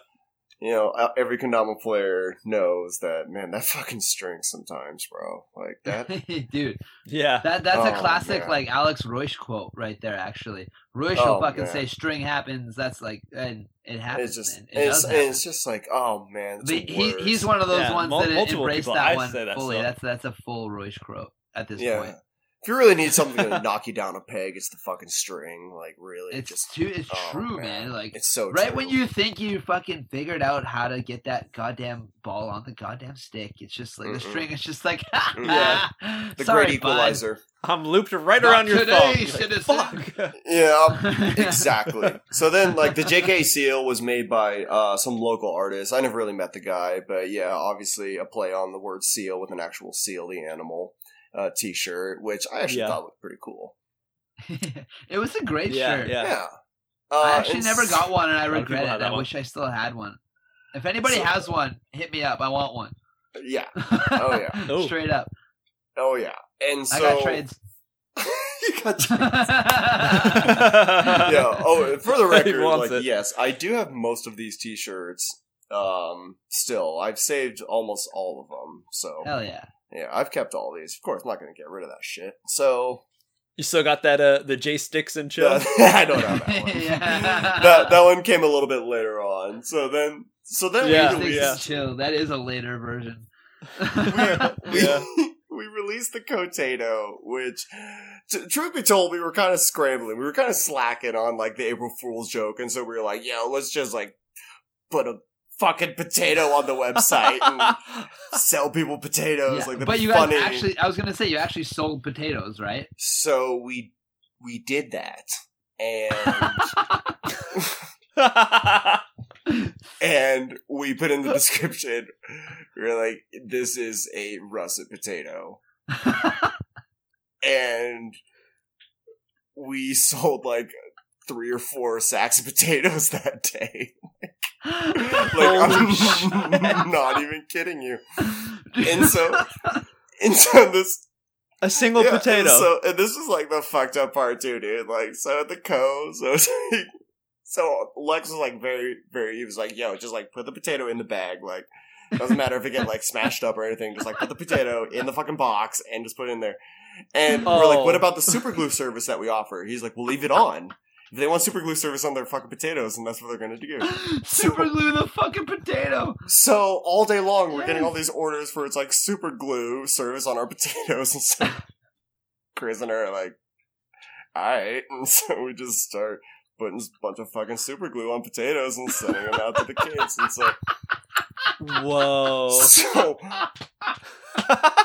You know, uh, every Kendama player knows that, man, that fucking string sometimes, bro. Like that. Dude, Yeah. that that's a Oh, classic man. like Alex Royce quote right there. Actually, Royce Oh, will fucking man. say "string happens." That's like, and it happens. It's just, man. It it's, happen. it's just like, oh man, But he, he's one of those Yeah, ones mul- that multiple embraced that I one say that fully. That's that's a full Royce quote at this yeah. point. If you really need something to knock you down a peg, it's the fucking string. Like, really, It's just too. It's oh, true, man. Like it's so right true. when you think you fucking figured out how to get that goddamn ball on the goddamn stick, it's just like the Mm-mm. string It's just like Yeah. the Sorry, great bud. equalizer. I'm looped right Not around your today, phone. You're like. Fuck. Yeah, exactly. So then, like, the JK seal was made by uh, some local artist. I never really met the guy, but yeah, obviously a play on the word seal with an actual seal, the animal uh, T-shirt, which I actually Yeah. thought looked pretty cool. it was a great Yeah, shirt. yeah. Yeah. Uh, I actually and never got one, and I regret it. I one. wish I still had one. If anybody So- has one, hit me up. I want one. Yeah. Oh, yeah. Oh. Straight up. Oh yeah. And so I got trades. you got trades. yeah. yeah. Oh, for the record, like it. yes, I do have most of these T-shirts. Um, still, I've saved almost all of them. So Hell yeah. Yeah, I've kept all these. Of course, I'm not going to get rid of that shit. So You still got that uh the J sticks and chill. I don't have that one. yeah. that that one came a little bit later on. So then, so then Yeah, we Sticks released. and chill. That is a later version. we, Yeah. we released the Cotato, which, t- truth be told, we were kind of scrambling. We were kind of slacking on like the April Fool's joke, and so we were like, "Yo, let's just like put a fucking potato on the website and sell people potatoes." Yeah, Like, but you guys actually, I was gonna say you actually sold potatoes, right? so we we did that, and and we put in the description, We're like, "This is a russet potato." and we sold like three or four sacks of potatoes that day. Like Holy I'm not even kidding you. And so, and so this a single yeah, potato. And so and this is like the fucked up part too, dude. Like so at the co, so it's like, so Lex was like very very. He was like, "Yo, just like put the potato in the bag. Like doesn't matter if it get like smashed up or anything. Just like put the potato in the fucking box and just put it in there." And we're like, Oh. "What about the super glue service that we offer?" He's like, "We'll leave it on." If they want super glue service on their fucking potatoes, and that's what they're gonna do. Super glue the fucking potato. So all day long, we're getting all these orders for it's like super glue service on our potatoes, and so Chris and her are like, "All right," and so we just start putting a bunch of fucking super glue on potatoes and sending them out to the kids, and so Whoa. so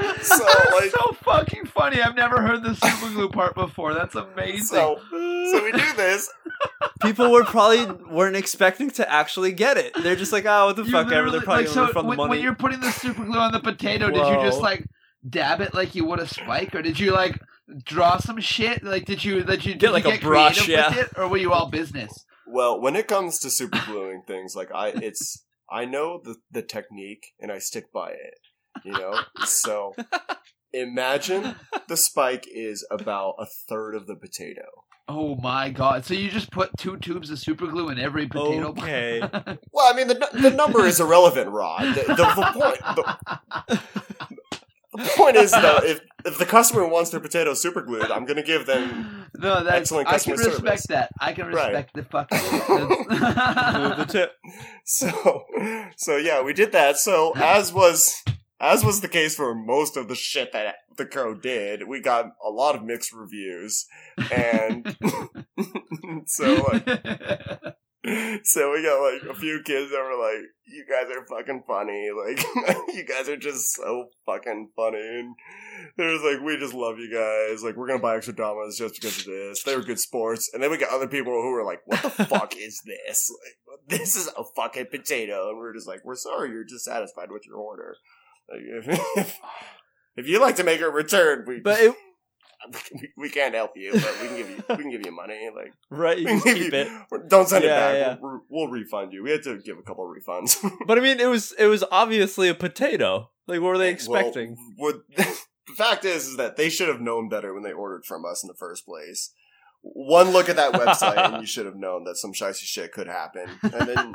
So like, so fucking funny. I've never heard the super glue part before. That's amazing. so so we do this. People were probably weren't expecting to actually get it. They're just like, oh, what the You fuck ever. They're probably like, gonna so refund the when, money. when you're putting the super glue on the potato, did you just like dab it like you would a spike, or did you like draw some shit? Like, did you did you Get, like, you a get brush, creative yeah. with it, or were you all business? Well, when it comes to super gluing things, like I, it's I know the the technique and I stick by it. You know, so imagine the spike is about a third of the potato. Oh my god! So you just put two tubes of super glue in every potato? Okay. Well, I mean the the number is irrelevant, Rod. The, the, the point the, the point is though, if if the customer wants their potato super glued, I'm gonna give them no, that's Excellent I customer can respect service. that. I can Right. respect the fucking. Glue the tip. So, so yeah, we did that. So as was as was the case for most of the shit that the crow did, we got a lot of mixed reviews, and so like, so we got like a few kids that were like, "You guys are fucking funny. Like, you guys are just so fucking funny." And it was like, "We just love you guys. Like, we're gonna buy extra damas just because of this. They were good sports." And then we got other people who were like, "What the fuck is this? Like, this is a fucking potato." And we're just like, "We're sorry. You're dissatisfied with your order. If, if you like to make a return, we But it, we, we can't help you, but we can give you we can give you money. Like." right, you can keep you- it. Don't send Yeah, it yeah. back. We'll, we'll refund you. We had to give a couple refunds. But I mean, it was it was obviously a potato. Like, what were they expecting? Well, what, the fact is, is that they should have known better when they ordered from us in the first place. One look at that website, and you should have known that some shicey shit could happen. And then,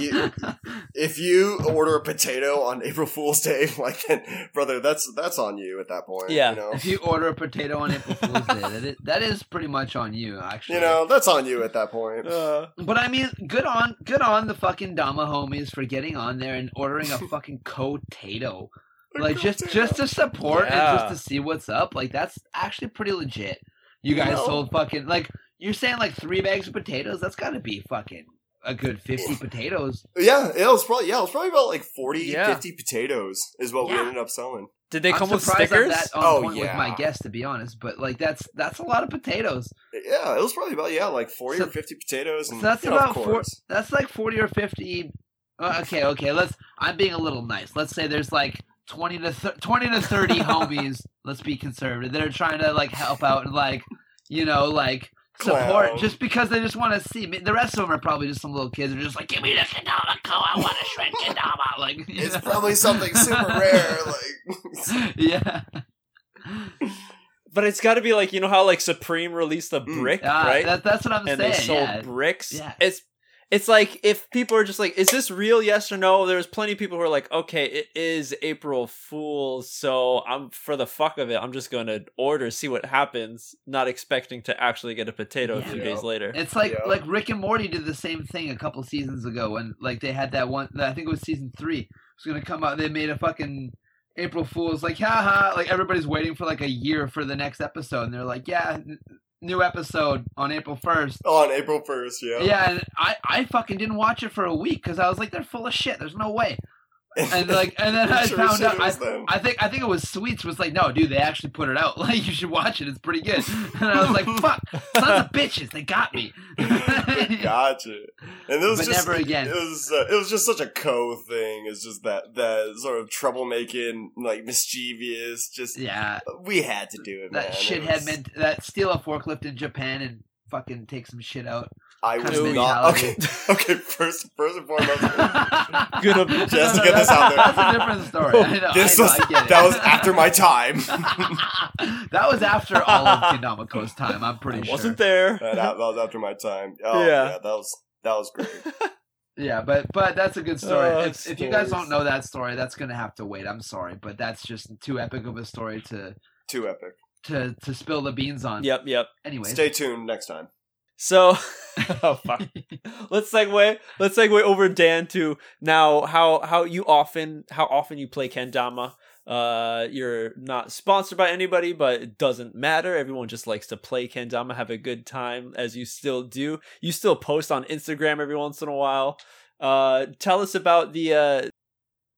you, if you order a potato on April Fool's Day, like, brother, that's that's on you at that point. Yeah. you know, If you order a potato on April Fool's Day, that is, that is pretty much on you, actually. you know, that's on you at that point. Uh, But I mean, good on good on the fucking Dama homies for getting on there and ordering a fucking potato. Like just just to support and just to see what's up. Like that's actually pretty legit. You guys No. sold fucking like you're saying like three bags of potatoes. That's got to be fucking a good fifty potatoes. Yeah, it was probably yeah, it was probably about like 40, Yeah. 50 potatoes is what we ended up selling. did they I'm come with stickers? I'm that on Oh, point with my guess, to be honest. But like that's that's a lot of potatoes. Yeah, it was probably about yeah, like forty So- or fifty potatoes, and So that's you know, of about four. That's like forty or fifty. Uh, okay, okay. Let's. I'm being a little nice. Let's say there's like twenty to th- twenty to thirty homies. Let's be conservative. That are trying to like help out and like you know like support Clown. just because they just want to see. me. The rest of them are probably just some little kids who are just like, give me the kendama co. I want to shred kendama. Like It's know? probably something super rare, like yeah. But it's got to be like you know how like Supreme released a Mm. brick, Uh, right? that, that's what I'm and saying. they sold yeah. bricks. Yeah. It's it's like if people are just like, is this real? Yes or no? There's plenty of people who are like, okay, it is April Fool's, so I'm for the fuck of it, I'm just going to order, see what happens, not expecting to actually get a potato Yeah. a few Yeah. days later. It's like Yeah. like Rick and Morty did the same thing a couple seasons ago when like they had that one. I think it was season three. It was gonna come out. They made a fucking April Fools like haha. Like everybody's waiting for like a year for the next episode, and they're like, yeah, n- new episode on April first. Oh, on April first, yeah. Yeah, and I I fucking didn't watch it for a week because I was like, they're full of shit. There's no way. And like, and then I Sure found out. I. I think I think it was Sweets was like, no, dude, they actually put it out. Like, you should watch it. It's pretty good. And I was like, fuck, sons of bitches, they got me. gotcha. And it was But just never again. It was uh, it was just such a co thing. It's just that that sort of troublemaking, like mischievous. Just yeah, we had to do it. that man. It shithead was- meant that steal a forklift in Japan and fucking take some shit out. I kind was of not okay. Okay, first first and foremost. Good Just to get this out there. That's a different story. I know. This I know, was I get it. that was after my time. that was after all of Kendamako's time. I'm pretty I sure. wasn't there. that, that was after my time. Oh Yeah. yeah, that was that was great. Yeah, but but that's a good oh, story. Oh, if, if you guys don't know that story, that's gonna have to wait. I'm sorry, but that's just too epic of a story to Too epic. to to spill the beans on. Yep, yep. Anyway, Stay tuned next time. So, oh fuck. let's segue. Let's segue over Dan to now how how you often how often you play kendama. Uh, you're not sponsored by anybody, but it doesn't matter. Everyone just likes to play kendama, have a good time, as you still do. You still post on Instagram every once in a while. Uh, tell us about the uh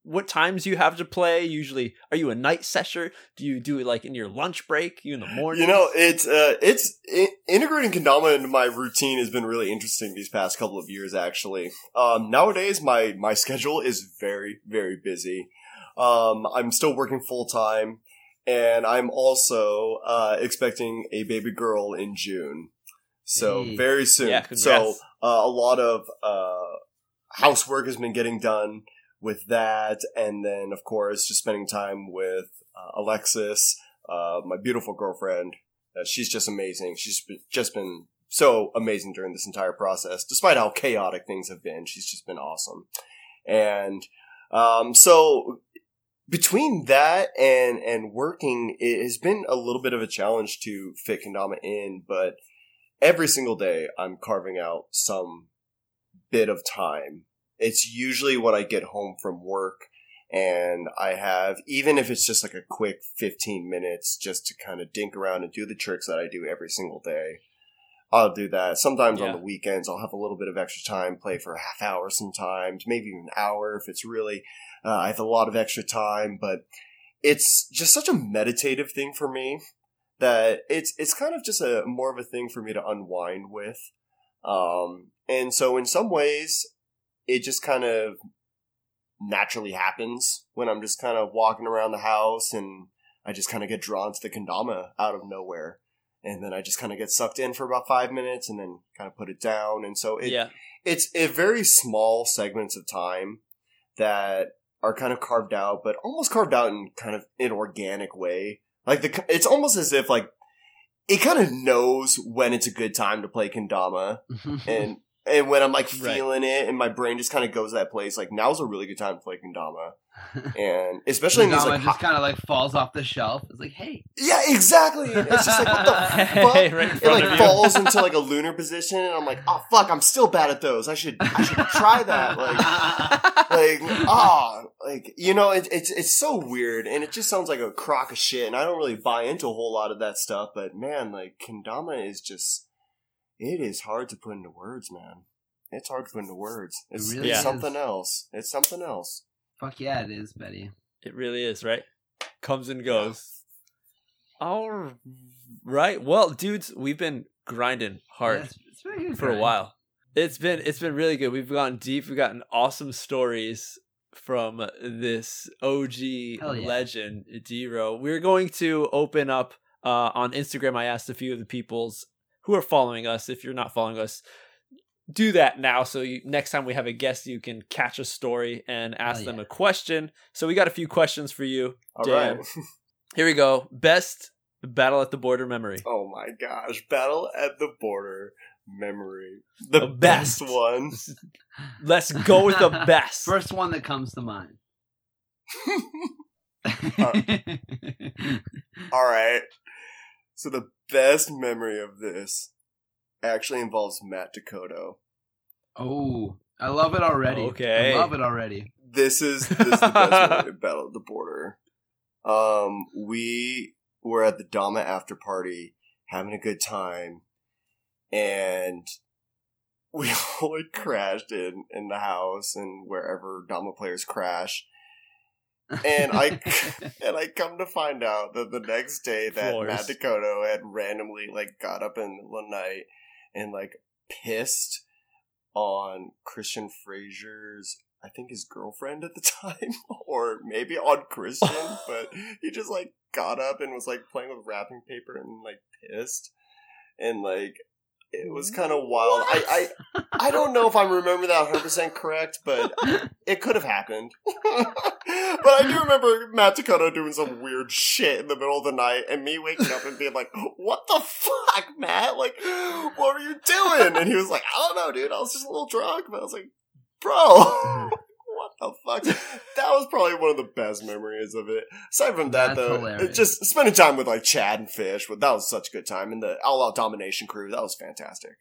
what times do you have to play? Usually, are you a night session? Do you do it like in your lunch break? You in the morning? You know, it's uh, it's i integrating kendama into my routine has been really interesting these past couple of years. Actually, um, nowadays my my schedule is very very busy. Um, I'm still working full time, and I'm also uh, expecting a baby girl in June. So Hey. very soon. Yeah, so uh, a lot of uh, housework has been getting done with that, and then of course just spending time with uh, Alexis, uh, my beautiful girlfriend. Uh, she's just amazing. She's been, just been so amazing during this entire process, despite how chaotic things have been. She's just been awesome, and um, so between that and and working, it has been a little bit of a challenge to fit kendama in, but every single day I'm carving out some bit of time. It's usually when I get home from work and I have, even if it's just like a quick 15 minutes just to kind of dink around and do the tricks that I do every single day. I'll do that. Sometimes on the weekends, I'll have a little bit of extra time, play for a half hour sometimes, maybe even an hour if it's really, uh, I have a lot of extra time, but it's just such a meditative thing for me that it's it's kind of just a more of a thing for me to unwind with. Um, and so in some ways, it just kind of naturally happens when I'm just kind of walking around the house and I just kind of get drawn to the kendama out of nowhere. And then I just kind of get sucked in for about five minutes and then kind of put it down. And so it, yeah, it's a very small segments of time that are kind of carved out, but almost carved out in kind of an organic way. Like the, it's almost as if like it kind of knows when it's a good time to play kendama, and and when I'm like Right. feeling it, and my brain just kind of goes that place. Like now's a really good time to play kendama, and especially in these like just kind of like falls off the shelf. It's like, hey, yeah, exactly. And It's just like what the fuck. Hey, right it like falls into like a lunar position, and I'm like, oh fuck, I'm still bad at those. I should I should try that. Like like ah like you know it, it's it's so weird and it just sounds like a crock of shit and i don't really buy into a whole lot of that stuff but man like kendama is just it is hard to put into words man it's hard to put into words it's, really it's is. something else it's something else fuck yeah, it is, Betty. It really is, right? Comes and goes. All right. Well, dudes, we've been grinding hard Yeah, it's, it's very good for a while. It's been it's been really good. We've gone deep. We've gotten awesome stories from this OG yeah. legend, Dero. We're going to open up uh, on Instagram. I asked a few of the peoples who are following us. If you're not following us, do that now. So you, next time we have a guest, you can catch a story and ask Hell them yeah. a question. So we got a few questions for you. All Dan. right. Here we go. Best battle at the border memory. oh my gosh battle at the border memory the The best, best. one Let's go with the best. First one that comes to mind. all right so the best memory of this actually involves matt dakota oh, I love it already. Okay. I love it already. this is this is the best memory of Battle the Border. Um, we were at the Dama after party, having a good time, and we all like crashed in in the house and wherever Dama players crash. And I and I come to find out that the next day that Floors. Matt Dakota had randomly like got up in the the night and like pissed on Christian Frazier's I think his girlfriend at the time, or maybe on Christian, but he just like got up and was like playing with wrapping paper and like pissed. And like it was kind of wild. I, I I don't know if I remember that 100% correct, but it could have happened. but I do remember Matt Dakota doing some weird shit in the middle of the night and me waking up and being like, What the fuck, Matt? Like, what are you doing? And he was like, I don't know, dude. I was just a little drunk. But I was like, Bro, what the fuck? That was probably one of the best memories of it. Aside from that, That's though, hilarious. just spending time with like Chad and Fish, but that was such a good time. And the All Out Domination crew, that was fantastic.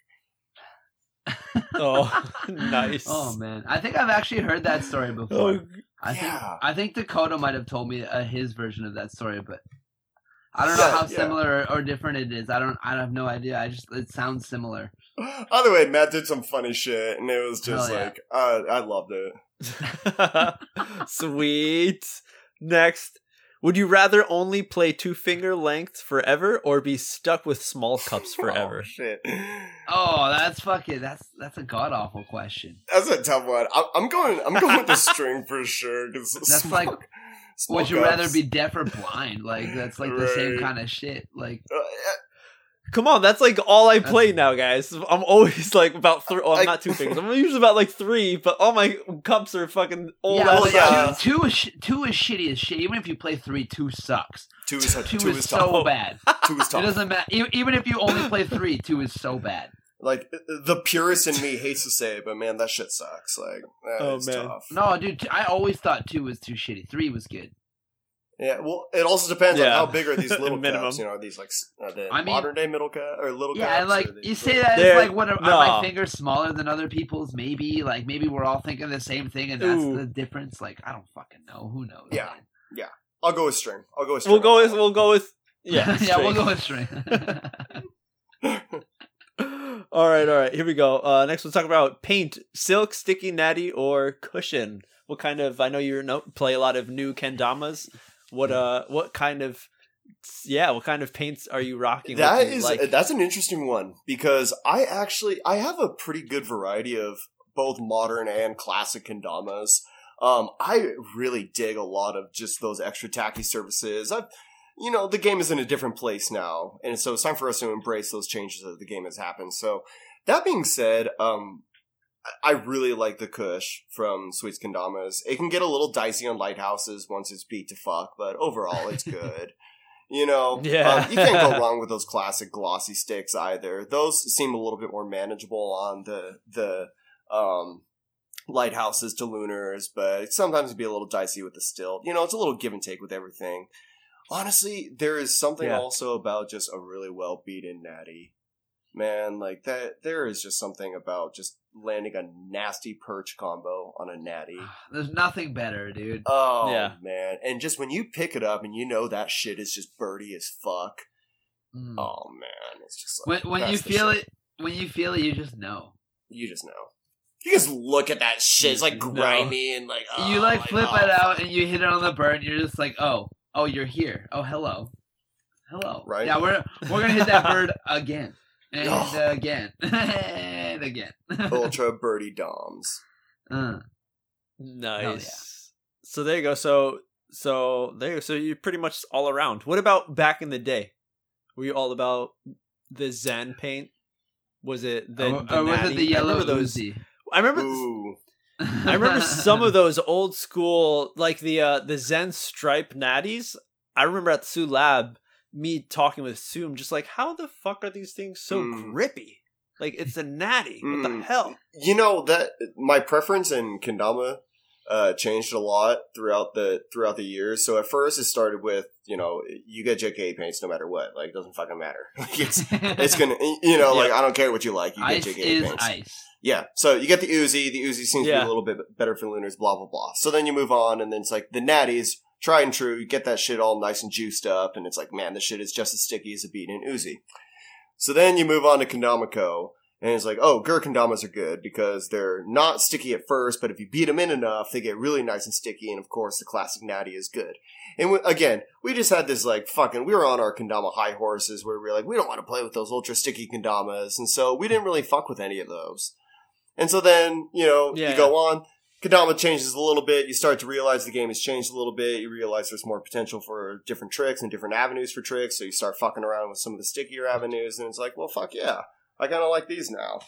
Oh, nice. Oh man, I think I've actually heard that story before. Oh, I think. I think Dakota might have told me uh, his version of that story, but I don't know Yeah, how yeah. similar or different it is. I don't. I have no idea. I just it sounds similar. Either way, Matt did some funny shit, and it was just Hell yeah. like uh, I loved it. Sweet. Next, would you rather only play two finger lengths forever or be stuck with small cups forever? Oh, shit. Oh, that's fucking. That's that's a god awful question. That's a tough one. I, I'm going. I'm going with the string for sure. Cause That's small- like- small Would you rather be deaf or blind? Like that's like the same kind of shit. Like Uh, Come on, that's like all I play now, guys. I'm always like about three. Oh, I'm Like- not two fingers. I'm usually about like three, but all my cups are fucking old yeah, ass. well, yeah. two, two is sh- two is shitty as shit. Even if you play three, two sucks. two is Two, two is, is so tough. bad. Two is It doesn't matter. Even if you only play three, two is so bad. Like the purist in me hates to say it, but man, that shit sucks. Like, that Oh, is man. tough. No, dude, t- I always thought two was too shitty. Three was good. Yeah, well, it also depends on how big are these little Minimum. cups. You know, are these like s- the I mean- modern day middle cup or little guys? Yeah, cups? and like you say that it's like what are, no. are my fingers smaller than other people's? Maybe like maybe we're all thinking the same thing, and that's Ooh. the difference. Like I don't fucking know. Who knows? Yeah. man? I'll go with string. I'll go with string. We'll go with. We'll go with. Yeah, yeah, we'll go with string. all right, all right. Here we go. Uh, next, we'll talk about paint: silk, sticky, natty, or cushion. What kind of? I know you know play a lot of new kendamas. What uh? What kind of? Yeah, what kind of paints are you rocking? That is like? that's an interesting one because I actually I have a pretty good variety of both modern and classic kendamas. Um, I really dig a lot of just those extra tacky services. I've, you know, the game is in a different place now, and so it's time for us to embrace those changes that the game has happened. So, that being said, um, I really like the Kush from Sweets Kendamas. It can get a little dicey on lighthouses once it's beat to fuck, but overall, it's good. You know, Yeah. um, you can't go wrong with those classic glossy sticks either. Those seem a little bit more manageable on the the um, lighthouses to lunars, but sometimes it'd be a little dicey with the stilt. You know, it's a little give and take with everything. Honestly, there is something Yeah. also about just a really well beaten natty. Man, like that there is just something about just landing a nasty perch combo on a natty. There's nothing better, dude. Oh Yeah. man. And just when you pick it up and you know that shit is just birdie as fuck. Mm. Oh man, it's just when like when you feel shit. it, when you feel it, you just know. you just know. You just look at that shit. It's like No. grimy and like oh, you like flip God. it out and you hit it on the bird. You're just like, oh, oh, you're here. Oh, hello, hello. Right. Yeah, we're we're gonna hit that bird again and Oh. again and again. Ultra birdie doms. Uh, Nice. So there you go. So so there. You go. So you're pretty much all around. What about back in the day? Were you all about the Zen paint? Was it the, or, the or was it the yellow I remember those. Uzi? I remember. Ooh. I remember some of those old school, like the uh, the Zen stripe natties. I remember at the Sue Lab, me talking with Sue, I'm just like, how the fuck are these things so Mm. grippy? Like it's a natty. What the Mm. hell? You know that my preference in kendama uh, changed a lot throughout the throughout the years. So at first it started with you know you get JK paints no matter what. Like it doesn't fucking matter. Like it's it's gonna you know like I don't care what you like. You ice get JK is paints. ice. Yeah. So you get the Uzi. The Uzi seems to be a little bit better for Lunars, blah, blah, blah. So then you move on, and then it's like the Natties, tried and true. You get that shit all nice and juiced up, and it's like, man, this shit is just as sticky as a beaten Uzi. So then you move on to Kendamico, and it's like, oh, Gur Kendamas are good because they're not sticky at first, but if you beat them in enough, they get really nice and sticky, and of course, the classic Natty is good. And we, again, we just had this like fucking. We were on our kendama high horses where we were like, we don't want to play with those ultra sticky kendamas, and so we didn't really fuck with any of those. And so then you know Yeah, you go on. Kendama changes a little bit. You start to realize the game has changed a little bit. You realize there's more potential for different tricks and different avenues for tricks. So you start fucking around with some of the stickier avenues, and it's like, well, fuck yeah, I kind of like these now.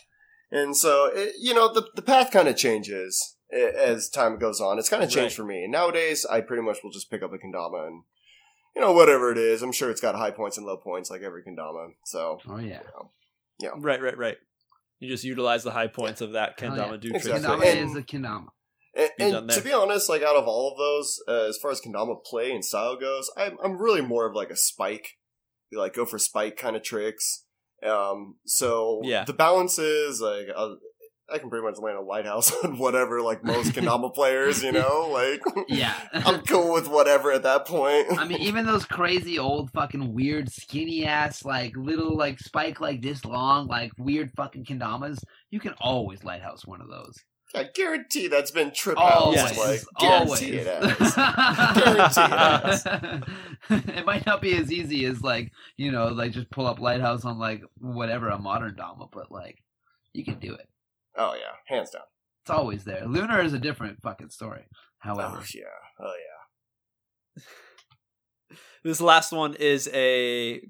And so it, you know the the path kind of changes as time goes on. It's kind of changed Right. for me. Nowadays, I pretty much will just pick up a kendama and you know whatever it is. I'm sure it's got high points and low points like every kendama. So Oh yeah. yeah, Right, right, right. You just utilize the high points of that Hell kendama oh, yeah. do Exactly. tricks. Kendama And- is a kendama. And, and to be honest, like out of all of those, uh, as far as kendama play and style goes, I'm I'm really more of like a spike, like go for spike kind of tricks. Um, so Yeah. the balance is like uh, I can pretty much land a lighthouse on whatever, like most kendama players, you know, like Yeah. I'm cool with whatever at that point. I mean, even those crazy old fucking weird skinny ass like little like spike like this long like weird fucking kendamas, you can always lighthouse one of those. I guarantee that's been trip Always, outs. Like, always. guarantee it has. Guarantee it It might not be as easy as like you know, like just pull up Lighthouse on like whatever a modern Dama, but like you can do it. Oh yeah, hands down. It's always there. Lunar is a different fucking story. However, Oh yeah, oh yeah. This last one is a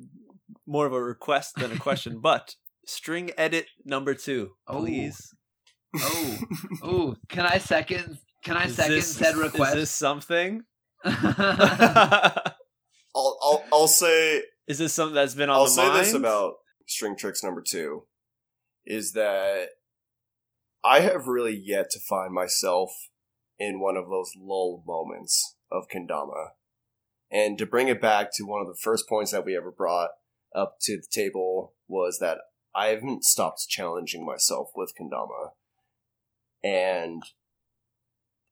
more of a request than a question, but string edit number two, Oh. please. Oh, oh, can I second? Can I Is second this- said request? Is this something? I'll I'll I'll say is this something that's been on I'll the say mind? this about string tricks number two is that I have really yet to find myself in one of those lull moments of kendama. And to bring it back to one of the first points that we ever brought up to the table was that I haven't stopped challenging myself with kendama. And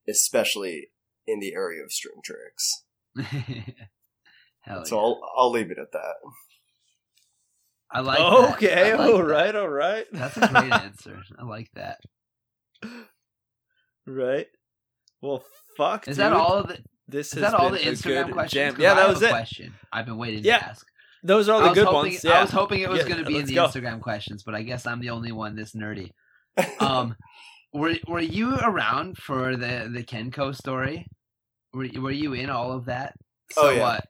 especially in the area of string tricks. Hell So yeah. I'll I'll leave it at that. I like. that. okay, I like all that. right, all right. That's a great answer. I like that. Right. Well, fuck. Is dude. that all of the? This Is that all the Instagram good questions? Yeah, I that have was a it. Question I've been waiting Yeah. to ask. Those are all the good hoping, ones. I was hoping it was Yeah, going to be in the go. Instagram questions, but I guess I'm the only one this nerdy. Um, were were you around for the the Kenko story? Were you- were you in all of that? Oh, so Oh, yeah. what?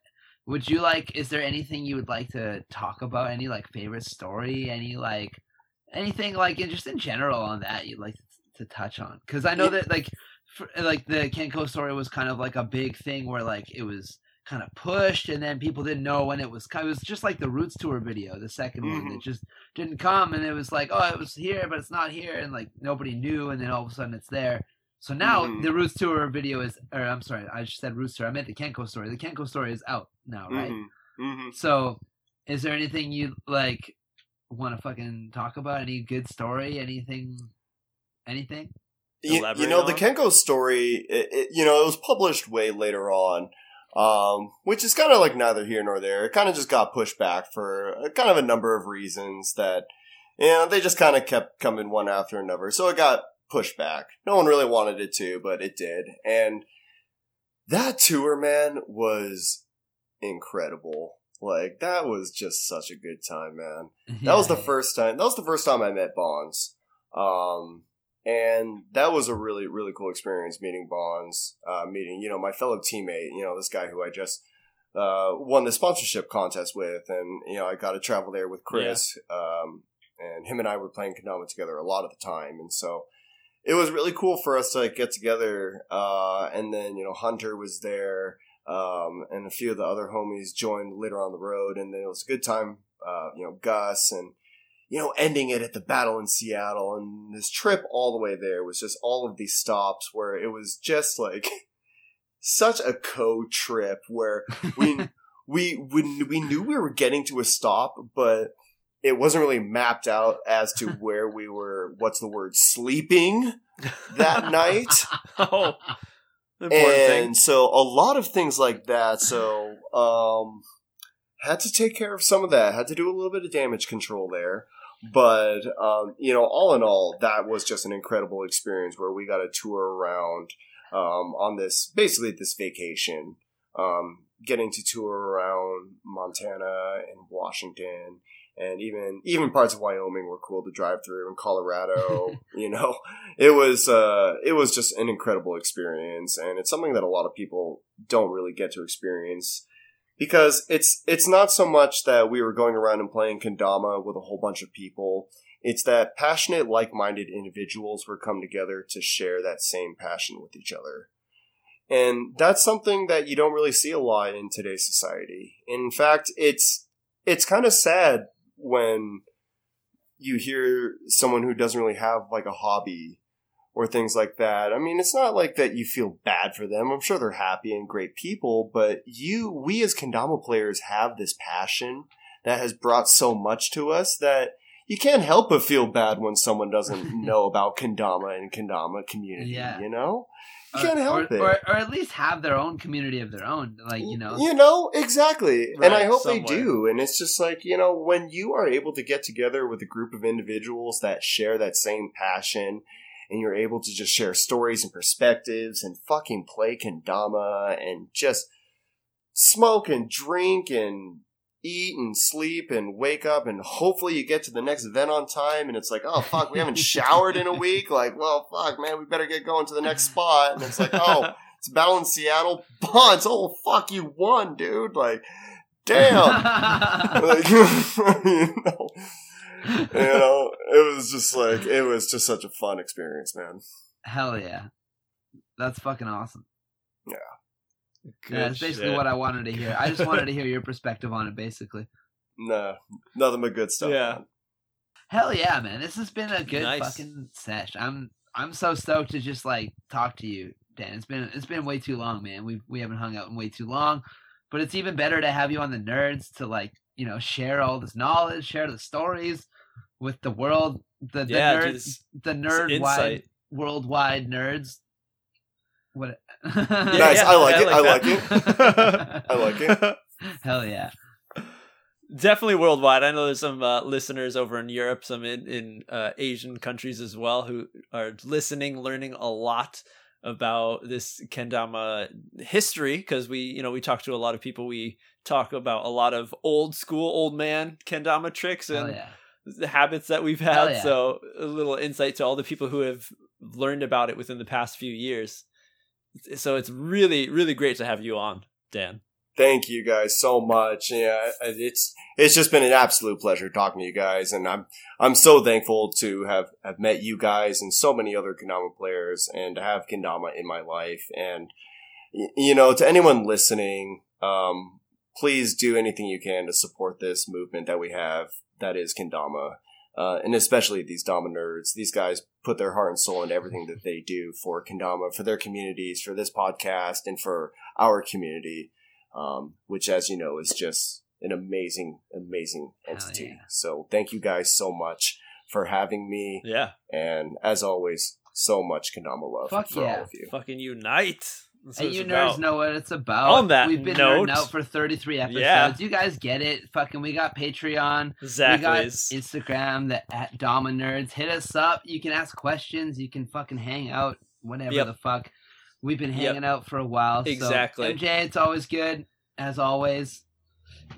Would you like? Is there anything you would like to talk about? Any like favorite story? Any like anything like in, just in general on that you'd like to touch on? Because I know Yeah. that like for, like the Kenko story was kind of like a big thing where like it was kind of pushed and then people didn't know when it was it was just like the roots tour video the 2nd one that just didn't come and it was like oh it was here but it's not here and like nobody knew and then all of a sudden it's there. So now Mhm. the roots tour video is or i'm sorry i just said roots tour i meant the kenko story. The kenko story is out now right? Mhm, mhm. so is there anything you like want to fucking talk about? Any good story? Anything anything? You, you Elaborate know, the? Kenko story, it, it, you know, it was published way later on, um, which is kind of like neither here nor there. It kind of just got pushed back for a, kind of a number of reasons that, you know, they just kind of kept coming one after another. So it got pushed back. No one really wanted it to, but it did. And that tour, man, was incredible. Like, that was just such a good time, man. That was the first time. That was the first time I met Bonds, um, and that was a really really cool experience meeting Bonds, uh, meeting you know my fellow teammate, you know this guy who I just uh, won the sponsorship contest with, and you know I got to travel there with Chris, um, and him and I were playing Kendama together a lot of the time, and so it was really cool for us to like, get together. Uh, and then you know Hunter was there. Um, and a few of the other homies joined later on the road, and then it was a good time. Uh, you know, Gus and you know, ending it at the battle in Seattle, and this trip all the way there was just all of these stops where it was just like such a co trip where we we we we knew we were getting to a stop, but it wasn't really mapped out as to where we were. What's the word? Sleeping that night oh, and thing. so a lot of things like that. So um, had to take care of some of that. Had to do a little bit of damage control there. But um, you know, all in all, that was just an incredible experience where we got to tour around um, on this basically this vacation, um, getting to tour around Montana and Washington. And even even parts of Wyoming were cool to drive through, and Colorado. you know, it was uh, it was just an incredible experience, and it's something that a lot of people don't really get to experience because it's it's not so much that we were going around and playing kendama with a whole bunch of people. It's that passionate, like-minded individuals were come together to share that same passion with each other. And that's something that you don't really see a lot in today's society. In fact, it's it's kind of sad when you hear someone who doesn't really have like a hobby or things like that. I mean, it's not like that you feel bad for them. I'm sure they're happy and great people, but you, we as Kendama players have this passion that has brought so much to us that you can't help but feel bad when someone doesn't know about Kendama and Kendama community, Yeah. you know? You Or- can't help or, it. Or, or at least have their own community of their own. Like, you know. You know, exactly. and I Right, hope they do. And it's just like, you know, when you are able to get together with a group of individuals that share that same passion and you're able to just share stories and perspectives and fucking play kendama and just smoke and drink and eat and sleep and wake up and hopefully you get to the next event on time and it's like oh fuck we haven't showered in a week. Like well fuck man we better get going to the next spot. And it's like oh it's battle in seattle. Bonds oh fuck you won dude. Like damn. Like, you know you know it was just like it was just such a fun experience man Hell yeah. That's fucking awesome. Good yeah, that's basically shit. what I wanted to hear. I just wanted to hear your perspective on it, basically. No, nothing but good stuff Yeah. man. Hell yeah, man! This has been a good Nice. fucking sesh. I'm I'm so stoked to just like talk to you, Dan. It's been it's been way too long, man. We we haven't hung out in way too long, but it's even better to have you on the nerds to like you know share all this knowledge, share the stories with the world, the the Yeah, nerd, just the nerd wide worldwide nerds. What? Nice, I like it, I like it. I like it. Hell yeah! Definitely worldwide. I know there's some uh, listeners over in Europe, some in in uh, Asian countries as well, who are listening, learning a lot about this kendama history because we, you know, we talk to a lot of people. We talk about a lot of old school, old man kendama tricks Hell and yeah! The habits that we've had. yeah. So a little insight to all the people who have learned about it within the past few years. So it's really, really great to have you on, Dan. thank you guys so much. Yeah, it's it's just been an absolute pleasure talking to you guys, and I'm I'm so thankful to have have met you guys and so many other Kendama players, and to have Kendama in my life. And you know, to anyone listening, um, please do anything you can to support this movement that we have that is Kendama. Uh, and especially these Dama nerds. These guys put their heart and soul into everything that they do for Kendama, for their communities, for this podcast, and for our community um, which, as you know, is just an amazing, amazing entity. yeah. So, thank you guys so much for having me, Yeah. and as always, so much Kendama love Fuck for yeah. all of you. Fucking unite. That's And you nerds about. know what it's about. On that We've been note- out for 33 episodes. Yeah. You guys get it. Fucking, we got Patreon. Exactly. We got Instagram, the at Dama Nerds. Hit us up. You can ask questions. You can fucking hang out. Whatever Yep. the fuck. We've been Yep. hanging out for a while. so, Exactly. MJ, it's always good as always.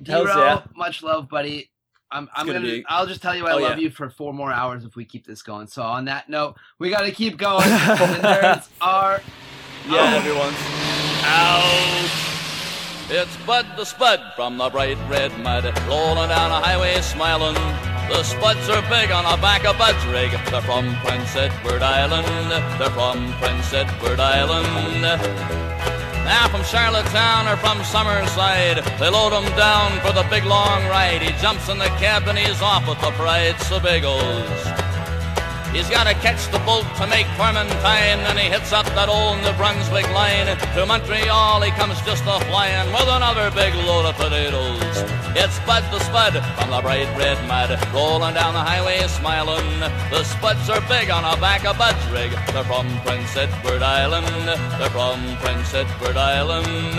Dero, yeah. much love, buddy. I'm, I'm gonna gonna. be- I'll just tell you I Oh, love yeah. you for four more hours if we keep this going. So on that note, we gotta keep going. the nerds are yeah, everyone's out. It's Bud the Spud from the bright red mud, rolling down a highway smiling. The Spuds are big on the back of Bud's rig. They're from Prince Edward Island. They're from Prince Edward Island. Now from Charlottetown or from Summerside, they load him down for the big long ride. He jumps in the cab and he's off with the pride Sebagos. He's got to catch the boat to make Clementine, and he hits up that old New Brunswick line. To Montreal, he comes just a flying with another big load of potatoes. It's Bud the Spud from the bright red mud, rolling down the highway smiling. The Spuds are big on the back of Bud's rig. They're from Prince Edward Island. They're from Prince Edward Island.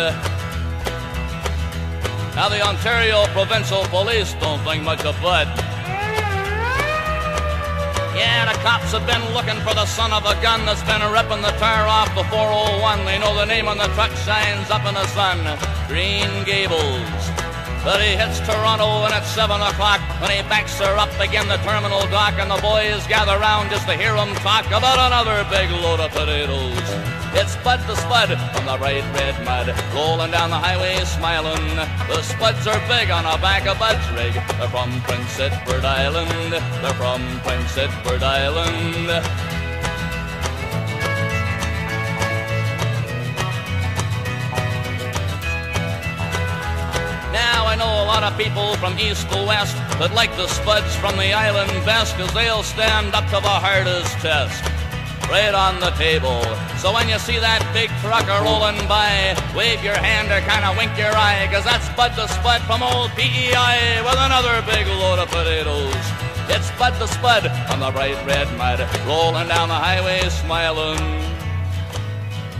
Now the Ontario Provincial Police don't think much of Bud. Yeah, the cops have been looking for the son of a gun that's been ripping the tire off the 401. They know the name on the truck shines up in the sun. Green Gables. But he hits Toronto and it's 7 o'clock when he backs her up again the terminal dock and the boys gather round just to hear him talk about another big load of potatoes. It's Bud the Spud from the bright red mud, rolling down the highway smiling. The Spuds are big on the back of Bud's rig. They're from Prince Edward Island. They're from Prince Edward Island. Now I know a lot of people from east to west that like the Spuds from the island best, cause they'll stand up to the hardest test. Right on the table. So when you see that big trucker rolling by, wave your hand or kinda wink your eye, cause that's Bud the Spud from old PEI with another big load of potatoes. It's Bud the Spud on the bright red mud, rolling down the highway smiling.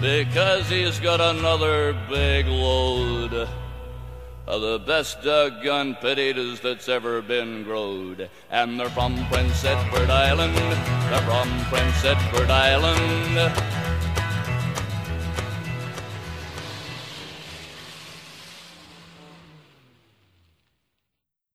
Because he's got another big load of the best doggone potatoes that's ever been growed. And they're from Prince Edward Island. They're from Prince Edward Island.